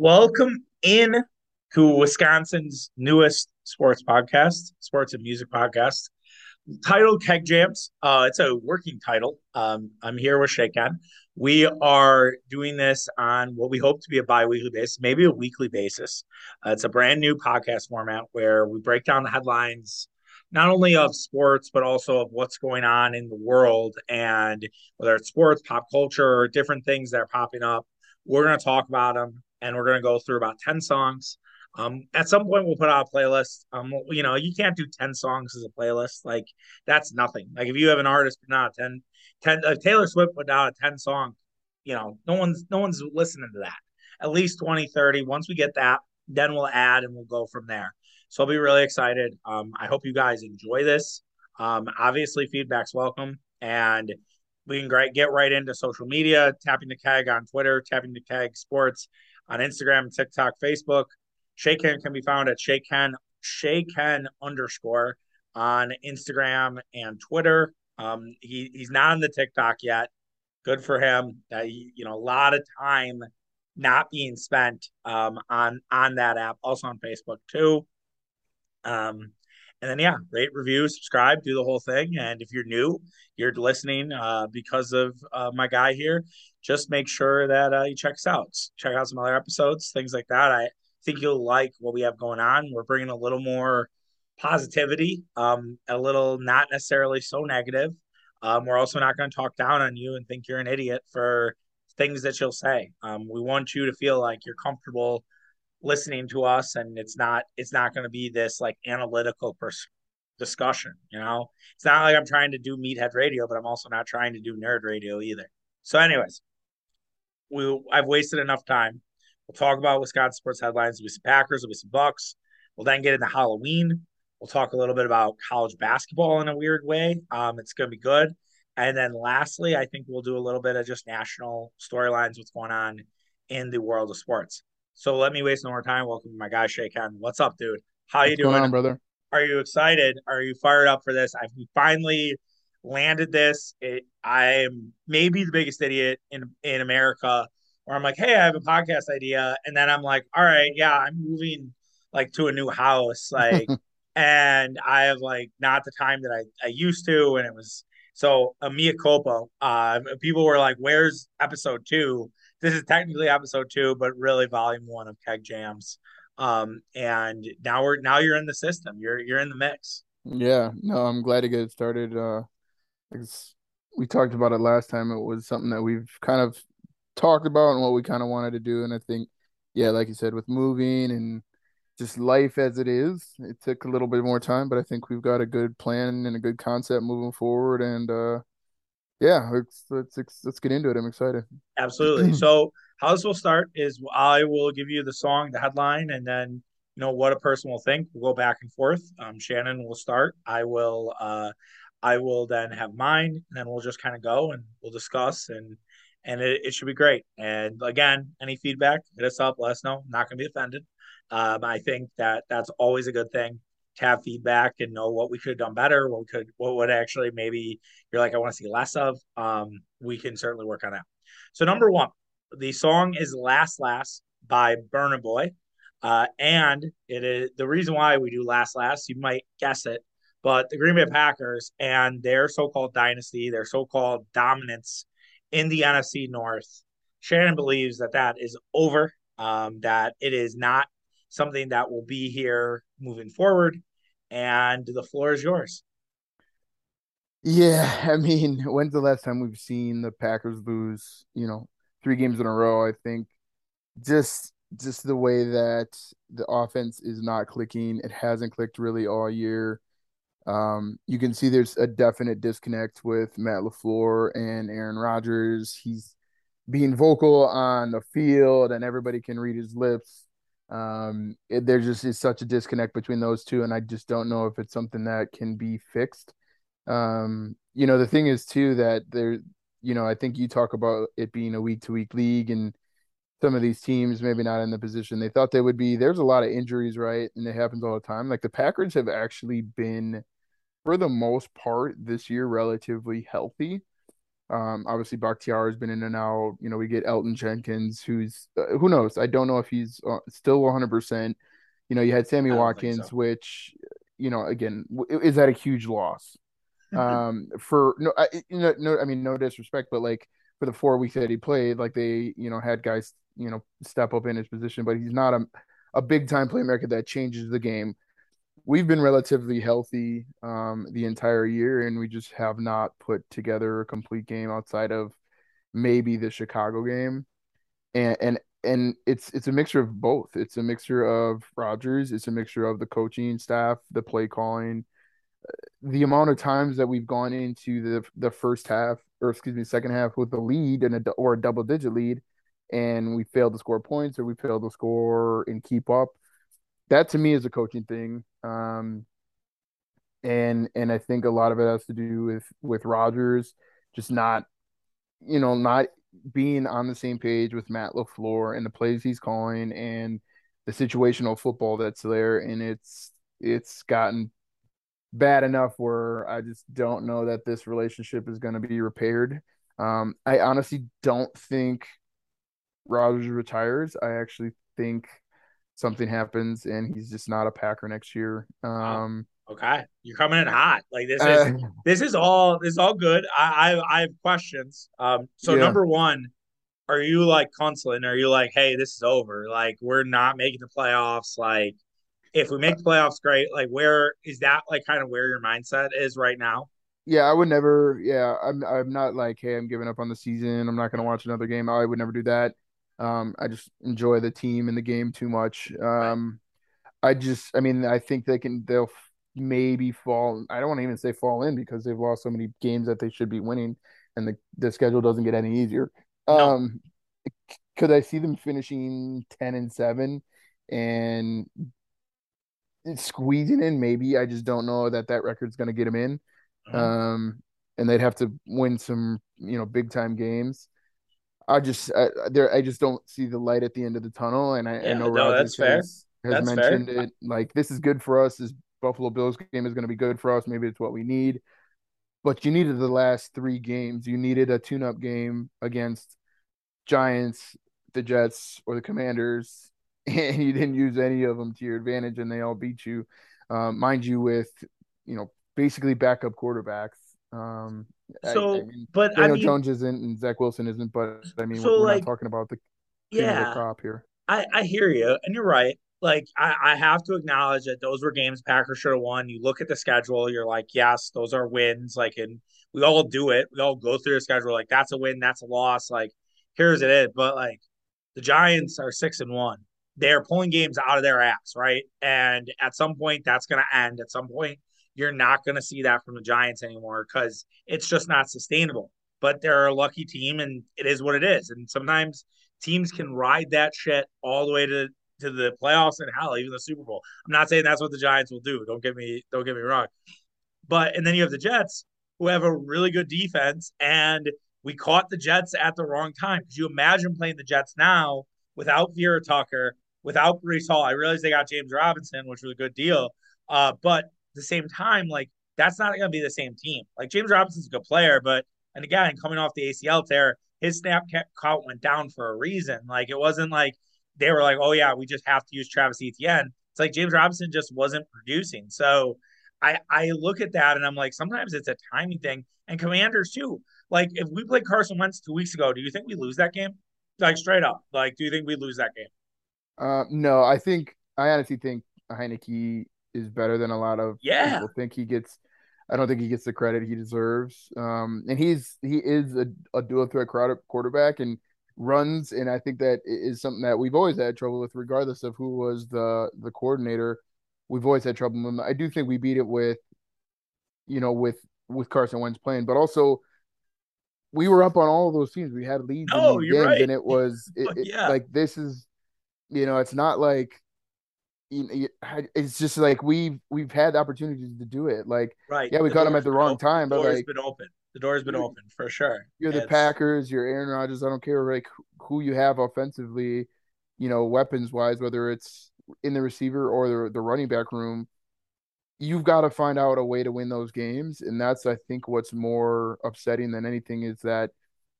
Welcome in to Wisconsin's newest sports podcast, sports and music podcast, titled Keg Jams. Uh, it's a working title. Um, I'm here with Shaken. We are doing this on what we hope to be a bi-weekly basis, maybe a weekly basis. Uh, it's a brand new podcast format where we break down the headlines not only of sports but also of what's going on in the world and whether it's sports, pop culture, different things that are popping up. We're going to talk about them and we're going to go through about 10 songs. Um, at some point, we'll put out a playlist. Um, you know, you can't do 10 songs as a playlist. Like, that's nothing. Like, if you have an artist put out 10, 10 uh, Taylor Swift put out a 10 song, you know, no one's, no one's listening to that. At least 20, 30. Once we get that, then we'll add and we'll go from there. So I'll be really excited. Um, I hope you guys enjoy this. Um, obviously, feedback's welcome. And we can get right into social media, tapping the keg on Twitter, tapping the keg sports on Instagram, TikTok, Facebook. Shaken can be found at Shaken Shaken underscore on Instagram and Twitter. Um, he he's not on the TikTok yet. Good for him. Uh, you know, a lot of time not being spent um, on on that app. Also on Facebook too. Um, and then yeah, rate, review, subscribe, do the whole thing. And if you're new, you're listening uh, because of uh, my guy here. Just make sure that uh, you check us out. Check out some other episodes, things like that. I think you'll like what we have going on. We're bringing a little more positivity, um, a little not necessarily so negative. Um, we're also not going to talk down on you and think you're an idiot for things that you'll say. Um, we want you to feel like you're comfortable listening to us and it's not it's not going to be this like analytical pers- discussion you know? It's not like i'm trying to do meathead radio but i'm also not trying to do nerd radio either. So anyways we i've wasted enough time. We'll talk about wisconsin sports headlines with some packers with some bucks we'll then get into halloween. We'll talk a little bit about college basketball in a weird way. Um, it's going to be good. And then lastly i think we'll do a little bit of just national storylines what's going on in the world of sports so let me waste no more time. Welcome my guy Shaken. What's up, dude? How What's you doing, on, brother? Are you excited? Are you fired up for this? I've finally landed this. It, I'm maybe the biggest idiot in in America. Where I'm like, hey, I have a podcast idea, and then I'm like, all right, yeah, I'm moving like to a new house, like, and I have like not the time that I I used to, and it was so a mia culpa. Uh, people were like, where's episode two? This is technically episode two, but really volume one of Keg Jams. Um, and now we're now you're in the system. You're you're in the mix. Yeah, no, I'm glad to get it started. Uh, we talked about it last time. It was something that we've kind of talked about and what we kind of wanted to do. And I think, yeah, like you said, with moving and just life as it is, it took a little bit more time, but I think we've got a good plan and a good concept moving forward. And uh, yeah, let's let's let's get into it. I'm excited. Absolutely. so how this will start is I will give you the song, the headline, and then you know what a person will think. We'll go back and forth. Um, Shannon will start. I will uh, I will then have mine, and then we'll just kind of go and we'll discuss and and it, it should be great. And again, any feedback, hit us up. Let us know. I'm not going to be offended. Um, I think that that's always a good thing have feedback and know what we could have done better, what we could, what would actually maybe you're like, I want to see less of. Um, we can certainly work on that. So number one, the song is "Last Last" by Burna Boy, uh, and it is the reason why we do "Last Last." You might guess it, but the Green Bay Packers and their so-called dynasty, their so-called dominance in the NFC North. Shannon believes that that is over. Um, that it is not something that will be here moving forward and the floor is yours. Yeah, I mean, when's the last time we've seen the Packers lose, you know, three games in a row? I think just just the way that the offense is not clicking, it hasn't clicked really all year. Um, you can see there's a definite disconnect with Matt LaFleur and Aaron Rodgers. He's being vocal on the field and everybody can read his lips um, it, there just is such a disconnect between those two, and I just don't know if it's something that can be fixed. Um, you know, the thing is too that there, you know, I think you talk about it being a week to week league, and some of these teams maybe not in the position they thought they would be. There's a lot of injuries, right, and it happens all the time. Like the Packers have actually been, for the most part, this year relatively healthy. Um, obviously, Bakhtiari has been in and out. You know, we get Elgton Jenkins, who's uh, who knows? I don't know if he's uh, still 100. percent You know, you had Sammy Watkins, so. which you know, again, is that a huge loss? um, for no, I, you know, no, I mean, no disrespect, but like for the four weeks that he played, like they, you know, had guys, you know, step up in his position, but he's not a a big time playmaker that changes the game. We've been relatively healthy um, the entire year, and we just have not put together a complete game outside of maybe the Chicago game, and and and it's it's a mixture of both. It's a mixture of Rodgers, it's a mixture of the coaching staff, the play calling, the amount of times that we've gone into the the first half or excuse me second half with a lead and a or a double digit lead and we failed to score points or we failed to score and keep up that to me is a coaching thing um and and I think a lot of it has to do with with Rodgers just not you know not being on the same page with Matt LaFleur and the plays he's calling and the situational football that's there and it's it's gotten bad enough where I just don't know that this relationship is going to be repaired. Um, I honestly don't think Rodgers retires. I actually think something happens and he's just not a Packer next year. Um, okay, you're coming in hot. Like this is uh, this is all this is all good. I I, I have questions. Um, so yeah. number one, are you like Kunstler? Are you like, hey, this is over? Like we're not making the playoffs. Like if we make the playoffs, great. Like, where is that? Like, kind of where your mindset is right now? Yeah, I would never. Yeah, I'm. I'm not like, hey, I'm giving up on the season. I'm not going to watch another game. I would never do that. Um, I just enjoy the team and the game too much. Um. I just, I mean, I think they can. They'll maybe fall. I don't want to even say fall in because they've lost so many games that they should be winning, and the the schedule doesn't get any easier. No. Um, could I see them finishing ten and seven and squeezing in, maybe. I just don't know that that record's going to get them in. Uh-huh. Um, and they'd have to win some, you know, big time games. I just, I, there, I just don't see the light at the end of the tunnel. And I, yeah, I know no, Rodgers has, has mentioned fair. it. Like, this is good for us. This Buffalo Bills game is going to be good for us. Maybe it's what we need. But you needed the last three games. You needed a tune up game against Giants, the Jets, or the Commanders and you didn't use any of them to your advantage, and they all beat you. Um, mind you, with you know basically backup quarterbacks. Um, so, I, I mean, but Daniel I mean, Jones isn't, and Zach Wilson isn't. But I mean, so we're, like, not talking about the yeah the crop here. I I hear you, and you're right. Like I, I have to acknowledge that those were games Packers should have won. You look at the schedule, you're like, yes, those are wins. Like, and we all do it. We all go through the schedule. Like that's a win, that's a loss. Like here's it is. But like the Giants are six and one they're pulling games out of their ass, right? And at some point, that's going to end. At some point, you're not going to see that from the Giants anymore because it's just not sustainable. But they're a lucky team, and it is what it is. And sometimes teams can ride that shit all the way to to the playoffs and hell, even the Super Bowl. I'm not saying that's what the Giants will do. Don't get me don't get me wrong. But and then you have the Jets who have a really good defense, and we caught the Jets at the wrong time. Could you imagine playing the Jets now without Vera Tucker, without Breece Hall. I realized they got James Robinson, which was a good deal. Uh, but the same time, like that's not going to be the same team. Like James Robinson's a good player, but and again, coming off the ACL tear, his snap count went down for a reason. Like it wasn't like they were like, oh yeah, we just have to use Travis Etienne. It's like James Robinson just wasn't producing. So I I look at that and I'm like, sometimes it's a timing thing. And Commanders too. Like if we played Carson Wentz two weeks ago, do you think we lose that game? Like straight up, like do you think we lose that game? Uh, no, I think I honestly think Heinicke is better than a lot of yeah. people think he gets. I don't think he gets the credit he deserves. Um, and he's he is a, a dual threat quarterback and runs, and I think that is something that we've always had trouble with, regardless of who was the the coordinator. We've always had trouble with him. I do think we beat it with, you know, with with Carson Wentz playing, but also we were up on all of those teams. We had leads no, in these games, right. and it was it, yeah. like this is you know, it's not like it's just like we've we've had opportunities to do it. Like, right? Yeah, we the caught them at the wrong open. time, but like, been open. The door's been open for sure. You're the Packers. You're Aaron Rodgers. I don't care like who you have offensively, you know, weapons wise, whether it's in the receiver or the the running back room. you've got to find out a way to win those games. And that's, I think, what's more upsetting than anything is that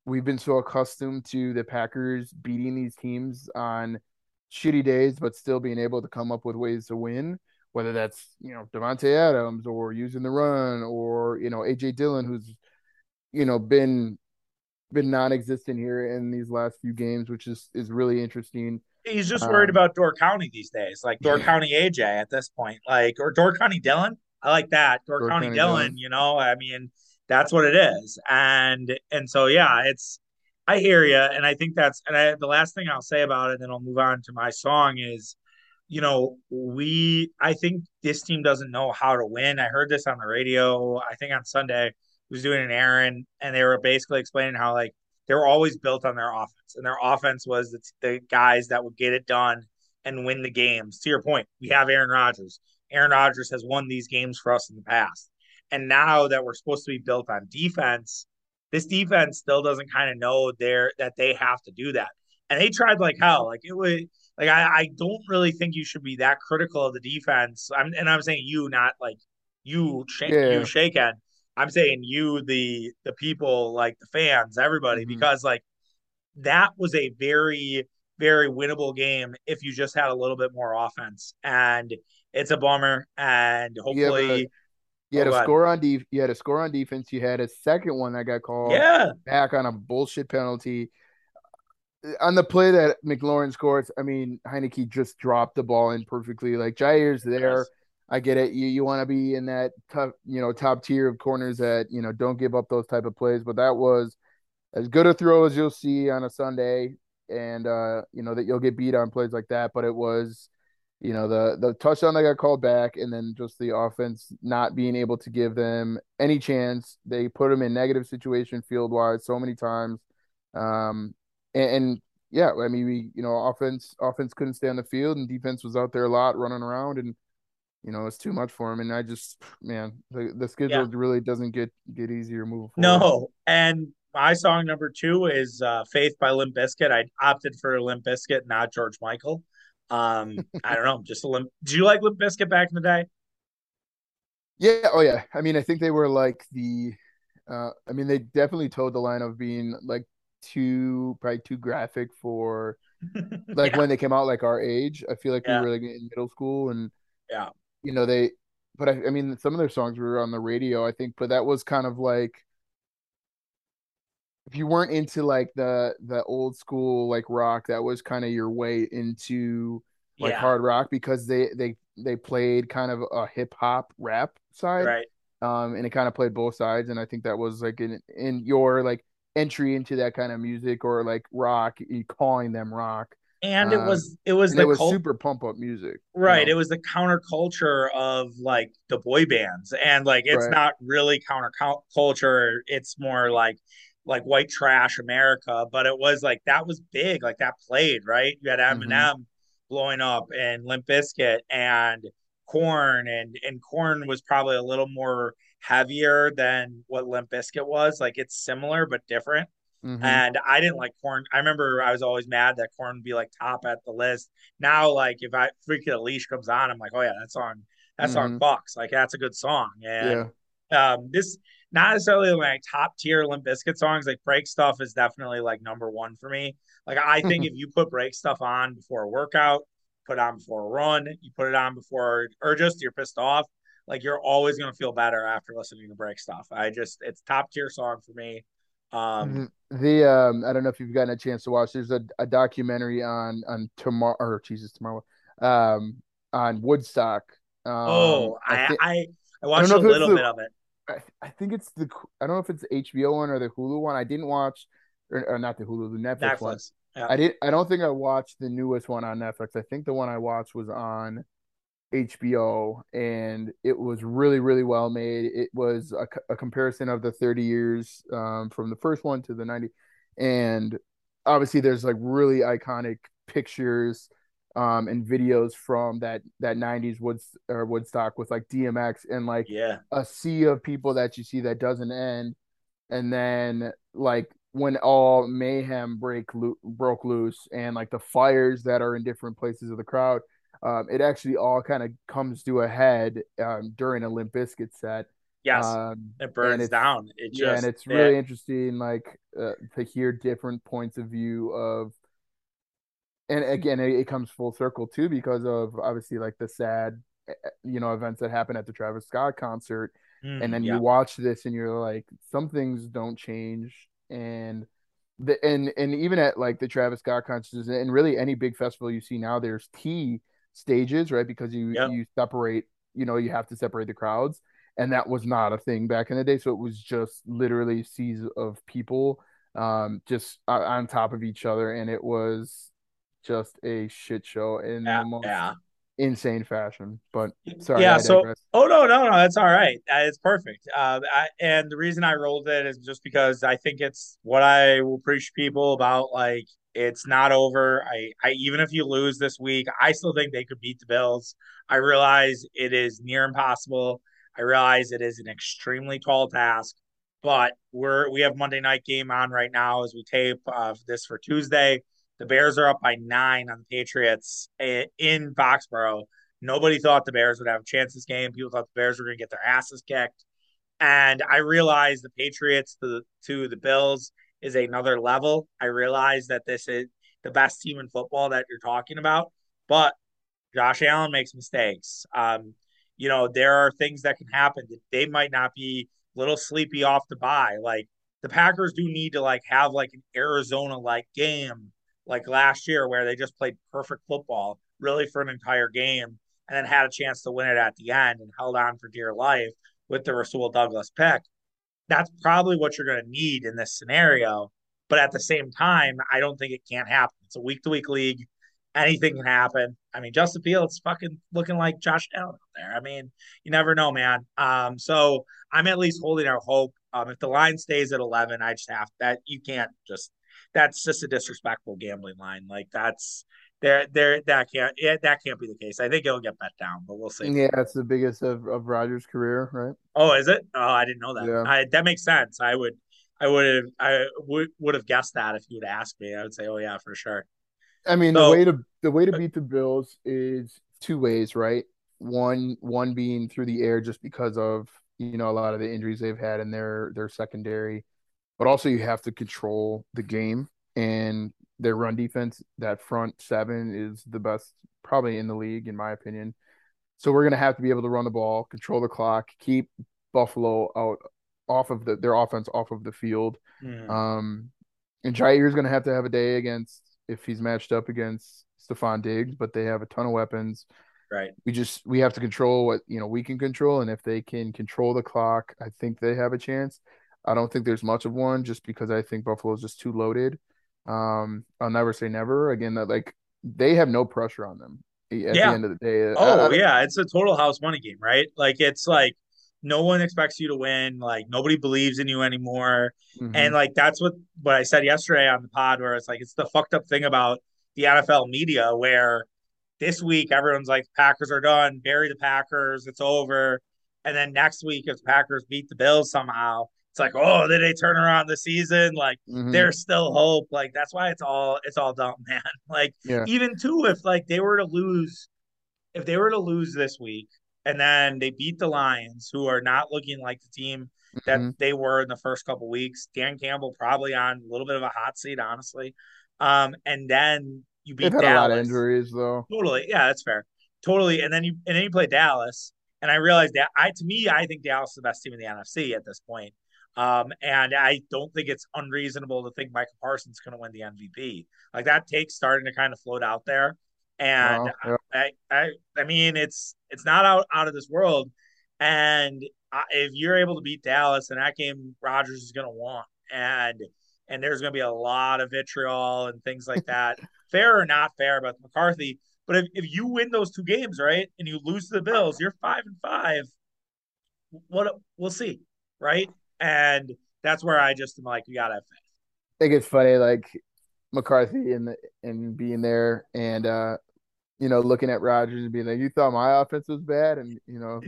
we've been so accustomed to the Packers beating these teams on shitty days, but still being able to come up with ways to win. Whether that's you know Davante Adams or using the run or you know AJ Dillon, who's you know been been non-existent here in these last few games, which is is really interesting. He's just worried um, about Door County these days, like Door County AJ at this point, like or Door County Dillon. I like that Door, Door County, County Dillon, Dillon. You know, I mean, that's what it is, and and so yeah, it's. I hear you, and I think that's and I, the last thing I'll say about it. Then I'll move on to my song. Is you know we I think this team doesn't know how to win. I heard this on the radio. I think on Sunday was doing an errand, and they were basically explaining how like they were always built on their offense, and their offense was the, the guys that would get it done and win the games. To your point, we have Aaron Rodgers. Aaron Rodgers has won these games for us in the past, and now that we're supposed to be built on defense, this defense still doesn't kind of know there that they have to do that. And they tried like hell. Like it was like I, I don't really think you should be that critical of the defense. I'm and I'm saying you, not like you, shake, yeah. you shaken. I'm saying you, the the people, like the fans, everybody, mm-hmm. because like that was a very very winnable game if you just had a little bit more offense, and it's a bummer. And hopefully, you had a, oh, score on def- You had a score on defense. You had a second one that got called. Yeah, back on a bullshit penalty. On the play that McLaurin scores, I mean Heinicke just dropped the ball in perfectly. Like Jaire's there. Yes I get it. You you want to be in that tough, you know, top tier of corners that you know don't give up those type of plays. But that was as good a throw as you'll see on a Sunday, and uh, you know that you'll get beat on plays like that. But it was, you know, the the touchdown that got called back, and then just the offense not being able to give them any chance. They put them in negative situation field wise so many times, um, and, and yeah, I mean, we you know, offense offense couldn't stay on the field, and defense was out there a lot running around and you know, it's too much for him. And I just, man, the, the schedule yeah. really doesn't get get easier moving forward. No, and my song number two is uh, "Faith" by Limp Bizkit. I opted for Limp Bizkit, not George Michael. Um, I don't know, just a Limp. Do you like Limp Bizkit back in the day? Yeah. Oh yeah. I mean, I think they were like the. Uh, I mean, they definitely toed the line of being like too probably too graphic for like yeah. when they came out like our age. I feel like yeah. we were like in middle school and yeah you know they but I, I mean some of their songs were on the radio i think but that was kind of like if you weren't into like the the old school like rock that was kind of your way into like yeah. hard rock because they they they played kind of a hip hop rap side right um and it kind of played both sides and i think that was like in in your like entry into that kind of music or like rock calling them rock and it was um, it was the it was cult- super pump up music right you know? it was the counterculture of like the boy bands and like it's right. not really counterculture it's more like like white trash america but it was like that was big like that played right you had eminem mm-hmm. blowing up and limp bizkit and Korn and and Korn was probably a little more heavier than what limp bizkit was like it's similar but different Mm-hmm. And I didn't like Korn. I remember I was always mad that Korn would be like top at the list. Now, like if I Freak on a Leash comes on, I'm like, oh yeah, that song, that mm-hmm. song fucks. Like that's a good song. And yeah. um, this not necessarily like top tier Limp Bizkit songs. Like break stuff is definitely like number one for me. Like I think if you put break stuff on before a workout, put on before a run, you put it on before or just you're pissed off, like you're always gonna feel better after listening to break stuff. I just it's top tier song for me. Um, the um, I don't know if you've gotten a chance to watch. There's a, a documentary on on tomorrow or Jesus tomorrow, um, on Woodstock. Um, oh, I I, I, I watched I a little the, bit of it. I, I, think it's the I don't know if it's the HBO one or the Hulu one. I didn't watch, or, or not the Hulu, the Netflix, Netflix. one. Yeah. I did. I don't think I watched the newest one on Netflix. I think the one I watched was on HBO, and it was really, really well made. It was a, a comparison of the 30 years um, from the first one to the 90, and obviously there's like really iconic pictures um, and videos from that that 90s Woods or Woodstock with like DMX and like yeah a sea of people that you see that doesn't end, and then like when all mayhem break lo- broke loose and like the fires that are in different places of the crowd um, it actually all kind of comes to a head um, during a Limp Bizkit set. Yes, Um, it burns down. It yeah, and just it's it, really interesting, like uh, to hear different points of view of, and again, it, it comes full circle too because of obviously like the sad, you know, events that happened at the Travis Scott concert, and mm, then you watch this and you're like, some things don't change, and the and and even at like the Travis Scott concerts and really any big festival you see now, there's T stages, right? Because you yep, you separate, you know, you have to separate the crowds. And that was not a thing back in the day. So it was just literally seas of people um, just on top of each other, and it was just a shit show in yeah, the most yeah. insane fashion. But sorry, Yeah. So, oh no, no, no, that's all right. It's perfect. Uh, I, and the reason I rolled it is just because I think it's what I will preach people about. Like, it's not over. I, I, even if you lose this week, I still think they could beat the Bills. I realize it is near impossible. I realize it is an extremely tall task, but we're we have Monday night game on right now as we tape uh, this for Tuesday. The Bears are up by nine on the Patriots eh, in Foxborough Nobody thought the Bears would have a chance this game. People thought the Bears were going to get their asses kicked. And I realized the Patriots to, to the Bills is another level. I realize that this is the best team in football that you're talking about, but Josh Allen makes mistakes. Um, you know, there are things that can happen that they might not be a little sleepy off the bye. Like the Packers do need to like have like an Arizona like game like last year where they just played perfect football really for an entire game and then had a chance to win it at the end and held on for dear life with the Rasul Douglas pick. That's probably what you're going to need in this scenario. But at the same time, I don't think it can't happen. It's a week to week league. Anything can happen. I mean, Justin Fields fucking looking like Josh Allen out there. I mean, you never know, man. Um, so I'm at least holding out hope. Um, if the line stays at 11, I just have that. You can't just. That's just a disrespectful gambling line. Like that's there. There that can't. Yeah, that can't be the case. I think it'll get bet down, but we'll see. Yeah, it's the biggest of, of Rodgers' career, right? Oh, is it? Oh, I didn't know that. Yeah. I that makes sense. I would, I would have, I would would have guessed that if you would ask me. I would say, oh yeah, for sure. I mean, the way to the way to beat the Bills is two ways, right? One one being through the air just because of, you know, a lot of the injuries they've had in their their secondary but also you have to control the game and their run defense. That front seven is the best probably in the league, in my opinion. So we're gonna have to be able to run the ball, control the clock, keep Buffalo out off of the their offense off of the field. hmm, Um, and Jaire's gonna have to have a day against if he's matched up against Stefon Diggs, but they have a ton of weapons right. we just we have to control what you know we can control and if they can control the clock i think they have a chance i don't think there's much of one just because i think Buffalo is just too loaded um i'll never say never again that like they have no pressure on them at the end of the day Oh I, yeah, it's a total house money game, right? Like it's like no one expects you to win. Like nobody believes in you anymore. And mhm, like that's what what I said yesterday on the pod, where it's like it's the fucked up thing about the NFL media, where this week everyone's like Packers are done, bury the Packers, it's over. And then next week if the Packers beat the Bills somehow, it's like, oh, did they turn around the season? Like mhm, there's still hope. Like that's why it's all it's all dumb, man. Like yeah even too if like they were to lose if they were to lose this week and then they beat the Lions, who are not looking like the team that mhm. they were in the first couple weeks, Dan Campbell probably on a little bit of a hot seat, honestly. Um, and then you beat had a lot of Dallas. injuries though Totally. Yeah, that's fair. Totally. And then you and then you play Dallas. And I realized that I to me, I think Dallas is the best team in the NFC at this point. Um, and I don't think it's unreasonable to think Micah Parsons is going to win the MVP. Like that take's starting to kind of float out there. And yeah I, I, I mean, it's it's not out out of this world. And if you're able to beat Dallas, and that game Rodgers is going to want, and and there's going to be a lot of vitriol and things like that, fair or not fair about McCarthy. But if, if you win those two games, right, and you lose to the Bills, you're five and five. What we'll see, right? And that's where I just am like, you gotta have faith. I think it's funny like McCarthy and and being there and uh you know, looking at Rodgers and being like, "You thought my offense was bad," and you know,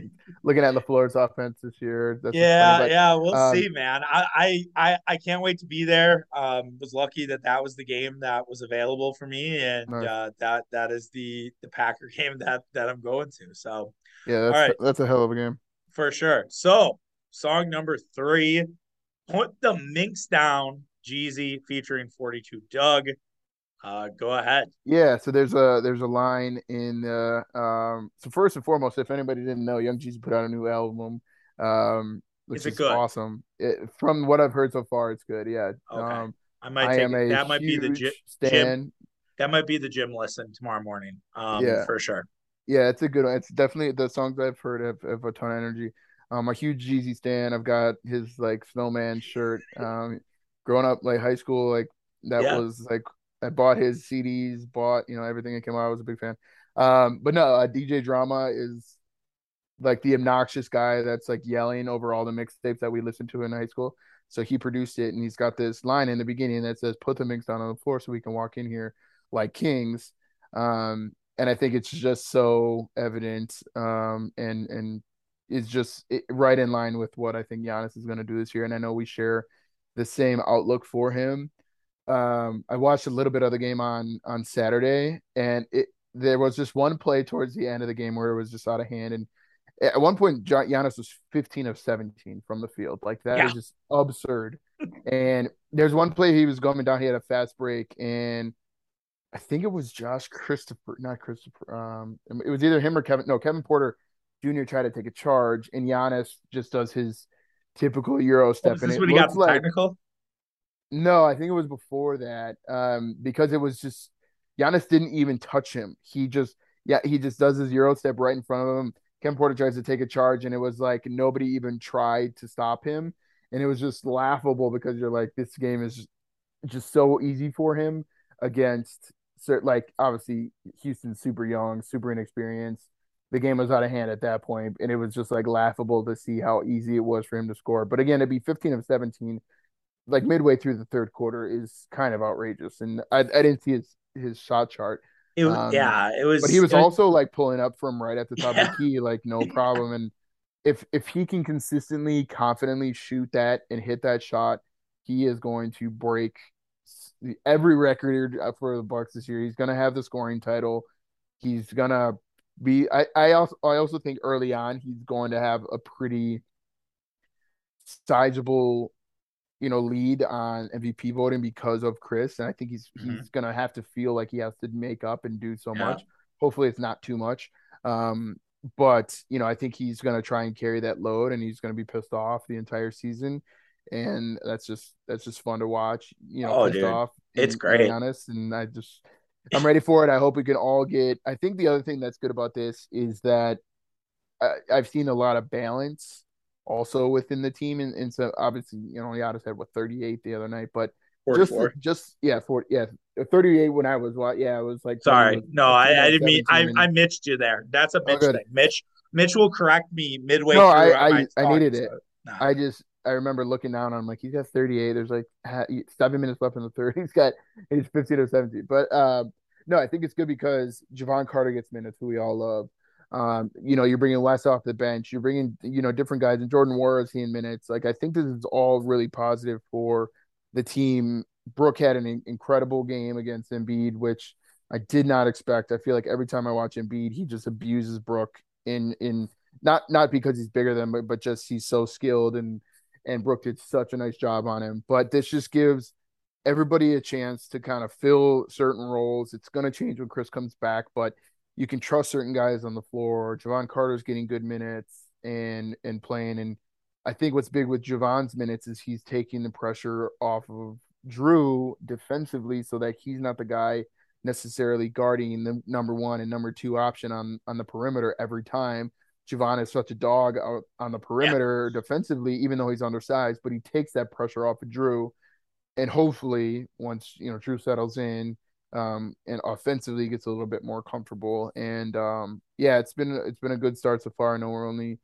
looking at LaFleur's offense this year. That's yeah, but, yeah, we'll um, see, man. I, I I can't wait to be there. Um, was lucky that that was the game that was available for me, and nice. uh, that that is the the Packer game that that I'm going to. So yeah, that's, right, that's a hell of a game for sure. So song number three, put the Minks down. Jeezy featuring 42 Dugg. Uh, go ahead. Yeah, so there's a there's a line in uh um so first and foremost, if anybody didn't know, Young Jeezy put out a new album. Um which is, is good? awesome. It, from what I've heard so far, it's good. Yeah. Okay. Um I might I take that might be the gym, gym that might be the gym lesson tomorrow morning. Um yeah. for sure. Yeah, it's a good one. It's definitely the songs I've heard have, have a ton of energy. I'm a huge Jeezy stan. I've got his like snowman shirt. Um growing up like high school, like that yeah. was like I bought his CDs, bought you know everything that came out. I was a big fan. Um, but no, uh, DJ Drama is like the obnoxious guy that's like yelling over all the mixtapes that we listened to in high school. So he produced it, and he's got this line in the beginning that says, "Put the mix down on the floor so we can walk in here like kings." Um, and I think it's just so evident, um, and and is just right in line with what I think Giannis is going to do this year. And I know we share the same outlook for him um, I watched a little bit of the game on on Saturday, and it there was just one play towards the end of the game where it was just out of hand, and at one point Giannis was 15 of 17 from the field. Like that yeah. is just absurd. and there's one play he was going down, he had a fast break, and I think it was Josh Christopher, not Christopher. Um, it was either him or Kevin. No, Kevin Porter Jr. tried to take a charge, and Giannis just does his typical Euro step. Oh, is this when he got the like, technical? No, I think it was before that. Um, because it was just Giannis didn't even touch him. He just yeah, he just does his Euro step right in front of him. Ken Porter tries to take a charge, and it was like nobody even tried to stop him. And it was just laughable because you're like, this game is just so easy for him against like obviously Houston's super young, super inexperienced. The game was out of hand at that point, and it was just like laughable to see how easy it was for him to score. But again, it'd be 15 of 17 like midway through the third quarter is kind of outrageous. And I, I didn't see his his shot chart. It was, um, yeah, it was. But he was, also like pulling up from right at the top yeah. of the key, like no problem. And if if he can consistently, confidently shoot that and hit that shot, he is going to break every record for the Bucks this year. He's going to have the scoring title. He's gonna be. I I also I also think early on he's going to have a pretty sizable you know, lead on MVP voting because of Khris, and I think he's mm-hmm. he's gonna have to feel like he has to make up and do so yeah. much. Hopefully, it's not too much. Um, but you know, I think he's gonna try and carry that load, and he's gonna be pissed off the entire season, and that's just that's just fun to watch. You know, oh, pissed dude. off. It's great, honest, and I just I'm ready for it. I hope we can all get. I think the other thing that's good about this is that I, I've seen a lot of balance also within the team. And, and so obviously, you know, Giannis had what 38 the other night, but 44. just just yeah, for yeah, 38 when I was what yeah, I was like sorry, was, no, I, I didn't mean I I mitched you there. That's a Mitch oh, thing. Mitch Mitch will correct me midway. No, I I, I needed so, it. Nah. I just I remember looking down. I'm like, he's got 38. There's like seven minutes left in the third. He's got he's 15 or 17. But um, no, I think it's good because Jevon Carter gets minutes, who we all love. Um, you know, you're bringing Wes off the bench. You're bringing, you know, different guys. And Jordan Nwora is seeing minutes. Like, I think this is all really positive for the team. Brook had an incredible game against Embiid, which I did not expect. I feel like every time I watch Embiid, he just abuses Brook in in not not because he's bigger than, but but just he's so skilled and and Brook did such a nice job on him. But this just gives everybody a chance to kind of fill certain roles. It's going to change when Khris comes back, but you can trust certain guys on the floor. Jevon Carter's getting good minutes and and playing. And I think what's big with Jevon's minutes is he's taking the pressure off of Jrue defensively so that he's not the guy necessarily guarding the number one and number two option on on the perimeter every time. Jevon is such a dog out on the perimeter yeah. defensively, even though he's undersized, but he takes that pressure off of Jrue. And hopefully, once you know Jrue settles in, um, and offensively gets a little bit more comfortable. And um, yeah, it's been it's been a good start so far. I know we're only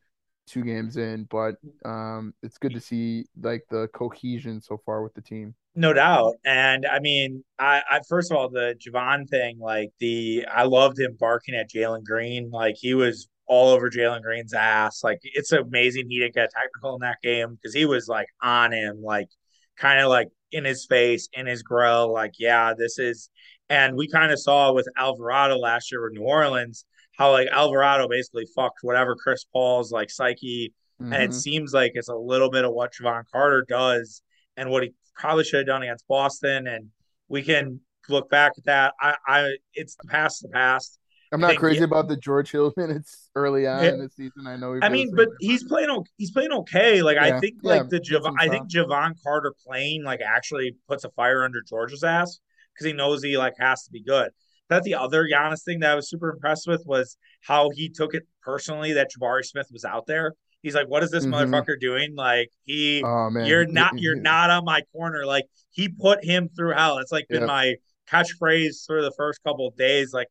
two games in, but um, it's good to see like the cohesion so far with the team. No doubt. And I mean, I, I first of all, the Jevon thing, like the I loved him barking at Jalen Green. Like he was all over Jalen Green's ass. Like it's amazing he didn't get technical in that game because he was like on him, like kind of like in his face, in his grill, like, yeah, this is and we kind of saw with Alvarado last year with New Orleans how like Alvarado basically fucked whatever Chris Paul's like psyche. Mm-hmm. And it mm-hmm. seems like it's a little bit of what Jevon Carter does and what he probably should have done against Boston. And we can look back at that. I, I it's the past, the past. I'm not crazy about the George Hill minutes early on yeah. in the season. I know. I mean, but he's playing. He's playing okay. Like yeah. I think, like the Jevon, I think Jevon Carter playing like actually puts a fire under George's ass because he knows he like has to be good. That the other Giannis thing that I was super impressed with was how he took it personally that Jabari Smith was out there. He's like, "What is this mm-hmm. motherfucker doing?" Like he, oh, you're not, you're not on my corner. Like he put him through hell. It's like been yep. my catchphrase for the first couple of days. Like,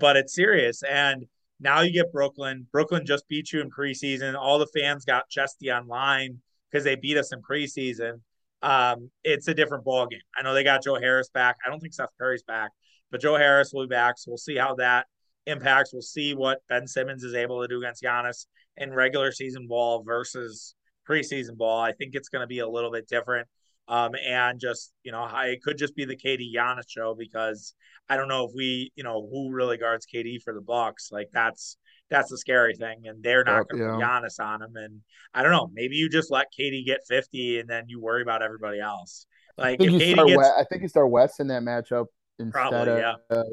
but it's serious. And now you get Brooklyn. Brooklyn just beat you in preseason. All the fans got chesty online because they beat us in preseason um, it's a different ball game. I know they got Joe Harris back. I don't think Seth Curry's back, but Joe Harris will be back. So we'll see how that impacts. We'll see what Ben Simmons is able to do against Giannis in regular season ball versus preseason ball. I think it's going to be a little bit different. Um, and just you know, it could just be the KD Giannis show because I don't know if we, you know, who really guards KD for the Bucks. Like that's that's the scary thing. And they're not going to yeah. Giannis on him. And I don't know, maybe you just let KD get 50 and then you worry about everybody else. Like I think, if KD gets, West, I think you start Wes in that matchup instead probably, of yeah. uh,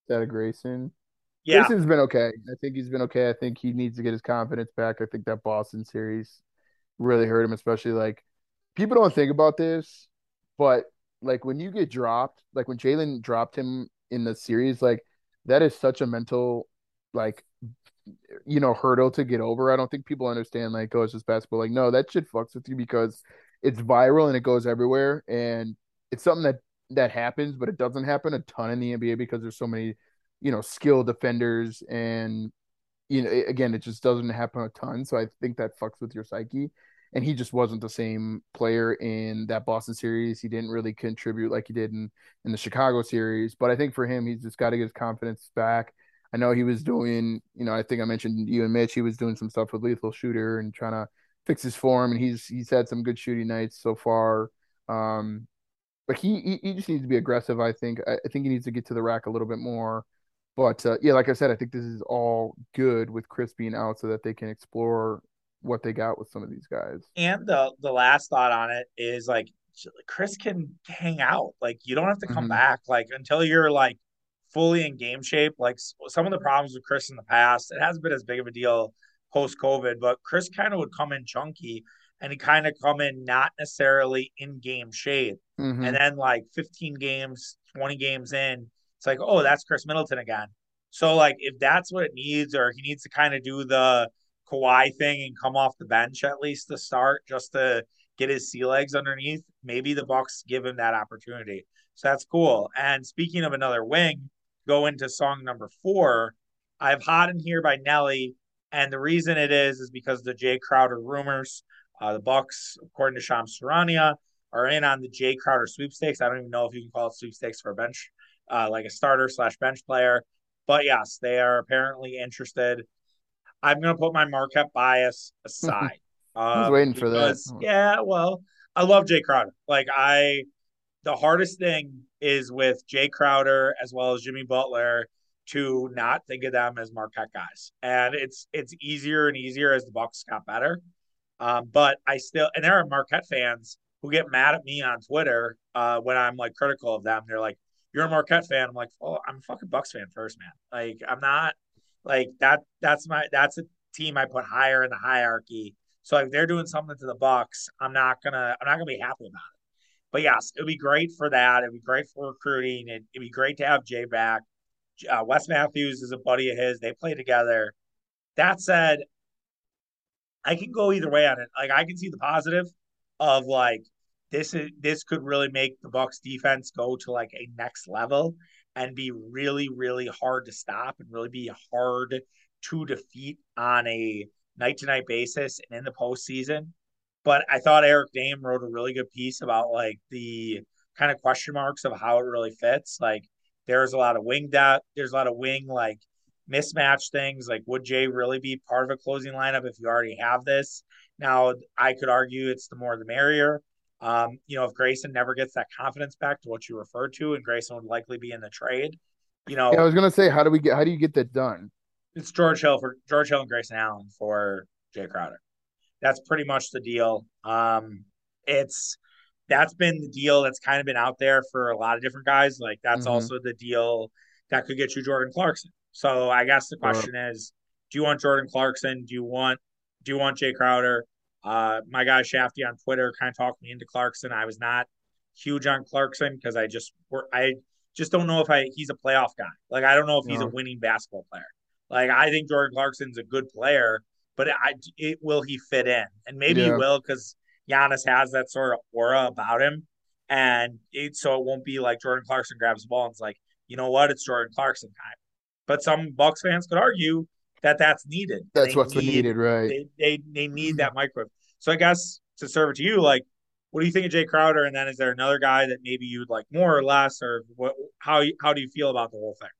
instead of Grayson. Yeah. Grayson's been okay. I think he's been okay. I think he needs to get his confidence back. I think that Boston series really hurt him, especially like people don't think about this, but like when you get dropped, like when Jalen dropped him in the series, like that is such a mental like you know hurdle to get over. I don't think people understand like oh it's just basketball. Like no, that shit fucks with you because it's viral and it goes everywhere and it's something that that happens, but it doesn't happen a ton in the NBA because there's so many you know skilled defenders and you know again it just doesn't happen a ton. So I think that fucks with your psyche. And he just wasn't the same player in that Boston series. He didn't really contribute like he did in in the Chicago series. But I think for him, he's just got to get his confidence back I know he was doing, you know, I think I mentioned you and Mitch. He was doing some stuff with Lethal Shooter and trying to fix his form, and he's he's had some good shooting nights so far. Um, but he, he, he just needs to be aggressive. I think I, I, think he needs to get to the rack a little bit more. But uh, yeah, like I said, I think this is all good with Khris being out, so that they can explore what they got with some of these guys. And the the last thought on it is like Khris can hang out. Like you don't have to come mm-hmm. back. Like until you're like fully in game shape. Like some of the problems with Khris in the past, it hasn't been as big of a deal post COVID, but Khris kind of would come in chunky and he kind of come in not necessarily in game shape. Mm-hmm. And then like 15 games, 20 games in, it's like, oh, that's Khris Middleton again. So like if that's what it needs, or he needs to kind of do the Kawhi thing and come off the bench at least to start just to get his sea legs underneath, maybe the Bucks give him that opportunity. So that's cool. And speaking of another wing, go into song number four. I have Hot in Here by Nelly. And the reason it is is because the Jae Crowder rumors. Uh, the Bucks, according to Shams Charania, are in on the Jae Crowder sweepstakes. I don't even know if you can call it sweepstakes for a bench, uh, like a starter slash bench player. But yes, they are apparently interested. I'm gonna put my Marquette bias aside. I was uh, waiting because, for that. Yeah, well, I love Jae Crowder. Like I, the hardest thing is with Jae Crowder as well as Jimmy Butler to not think of them as Marquette guys. And it's it's easier and easier as the Bucks got better. Um, but I still and there are Marquette fans who get mad at me on Twitter uh, when I'm like critical of them. They're like, "You're a Marquette fan." I'm like, "Oh, I'm a fucking Bucks fan first, man. Like, I'm not like that. That's my that's a team I put higher in the hierarchy. So if they're doing something to the Bucks, I'm not gonna I'm not gonna be happy about it but yes, it'd be great for that. It'd be great for recruiting. It, would be great to have Jae back. Uh, Wes Matthews is a buddy of his. They play together. That said, I can go either way on it. Like I can see the positive of like this is this could really make the Bucks defense go to like a next level and be really really hard to stop and really be hard to defeat on a night to night basis and in the postseason. But I thought Eric Nehm wrote a really good piece about like the kind of question marks of how it really fits. Like there's a lot of wing depth, there's a lot of wing like mismatch things. Like would Jae really be part of a closing lineup if you already have this? Now I could argue it's the more the merrier. Um, you know, if Grayson never gets that confidence back to what you referred to, and Grayson would likely be in the trade, you know. Yeah, I was gonna say, how do we get how do you get that done? It's George Hill for George Hill and Grayson Allen for Jae Crowder. That's pretty much the deal. Um, it's that's been the deal that's kind of been out there for a lot of different guys. Like that's mm-hmm. also the deal that could get you Jordan Clarkson. So I guess the question sure. is, do you want Jordan Clarkson? Do you want do you want Jay Crowder? Uh, my guy Shafty on Twitter kind of talked me into Clarkson. I was not huge on Clarkson because I just I just don't know if I he's a playoff guy. Like I don't know if he's a winning basketball player. Like I think Jordan Clarkson's a good player, but I it will he fit in? And maybe yeah. he will because Giannis has that sort of aura about him, and it, so it won't be like Jordan Clarkson grabs the ball and it's like, you know what, it's Jordan Clarkson time. But some Bucks fans could argue that that's needed. That's what's need, needed, right? They, they they need that micro. So I guess to serve it to you, like, what do you think of Jae Crowder? And then is there another guy that maybe you'd like more or less, or what? How how do you feel about the whole thing?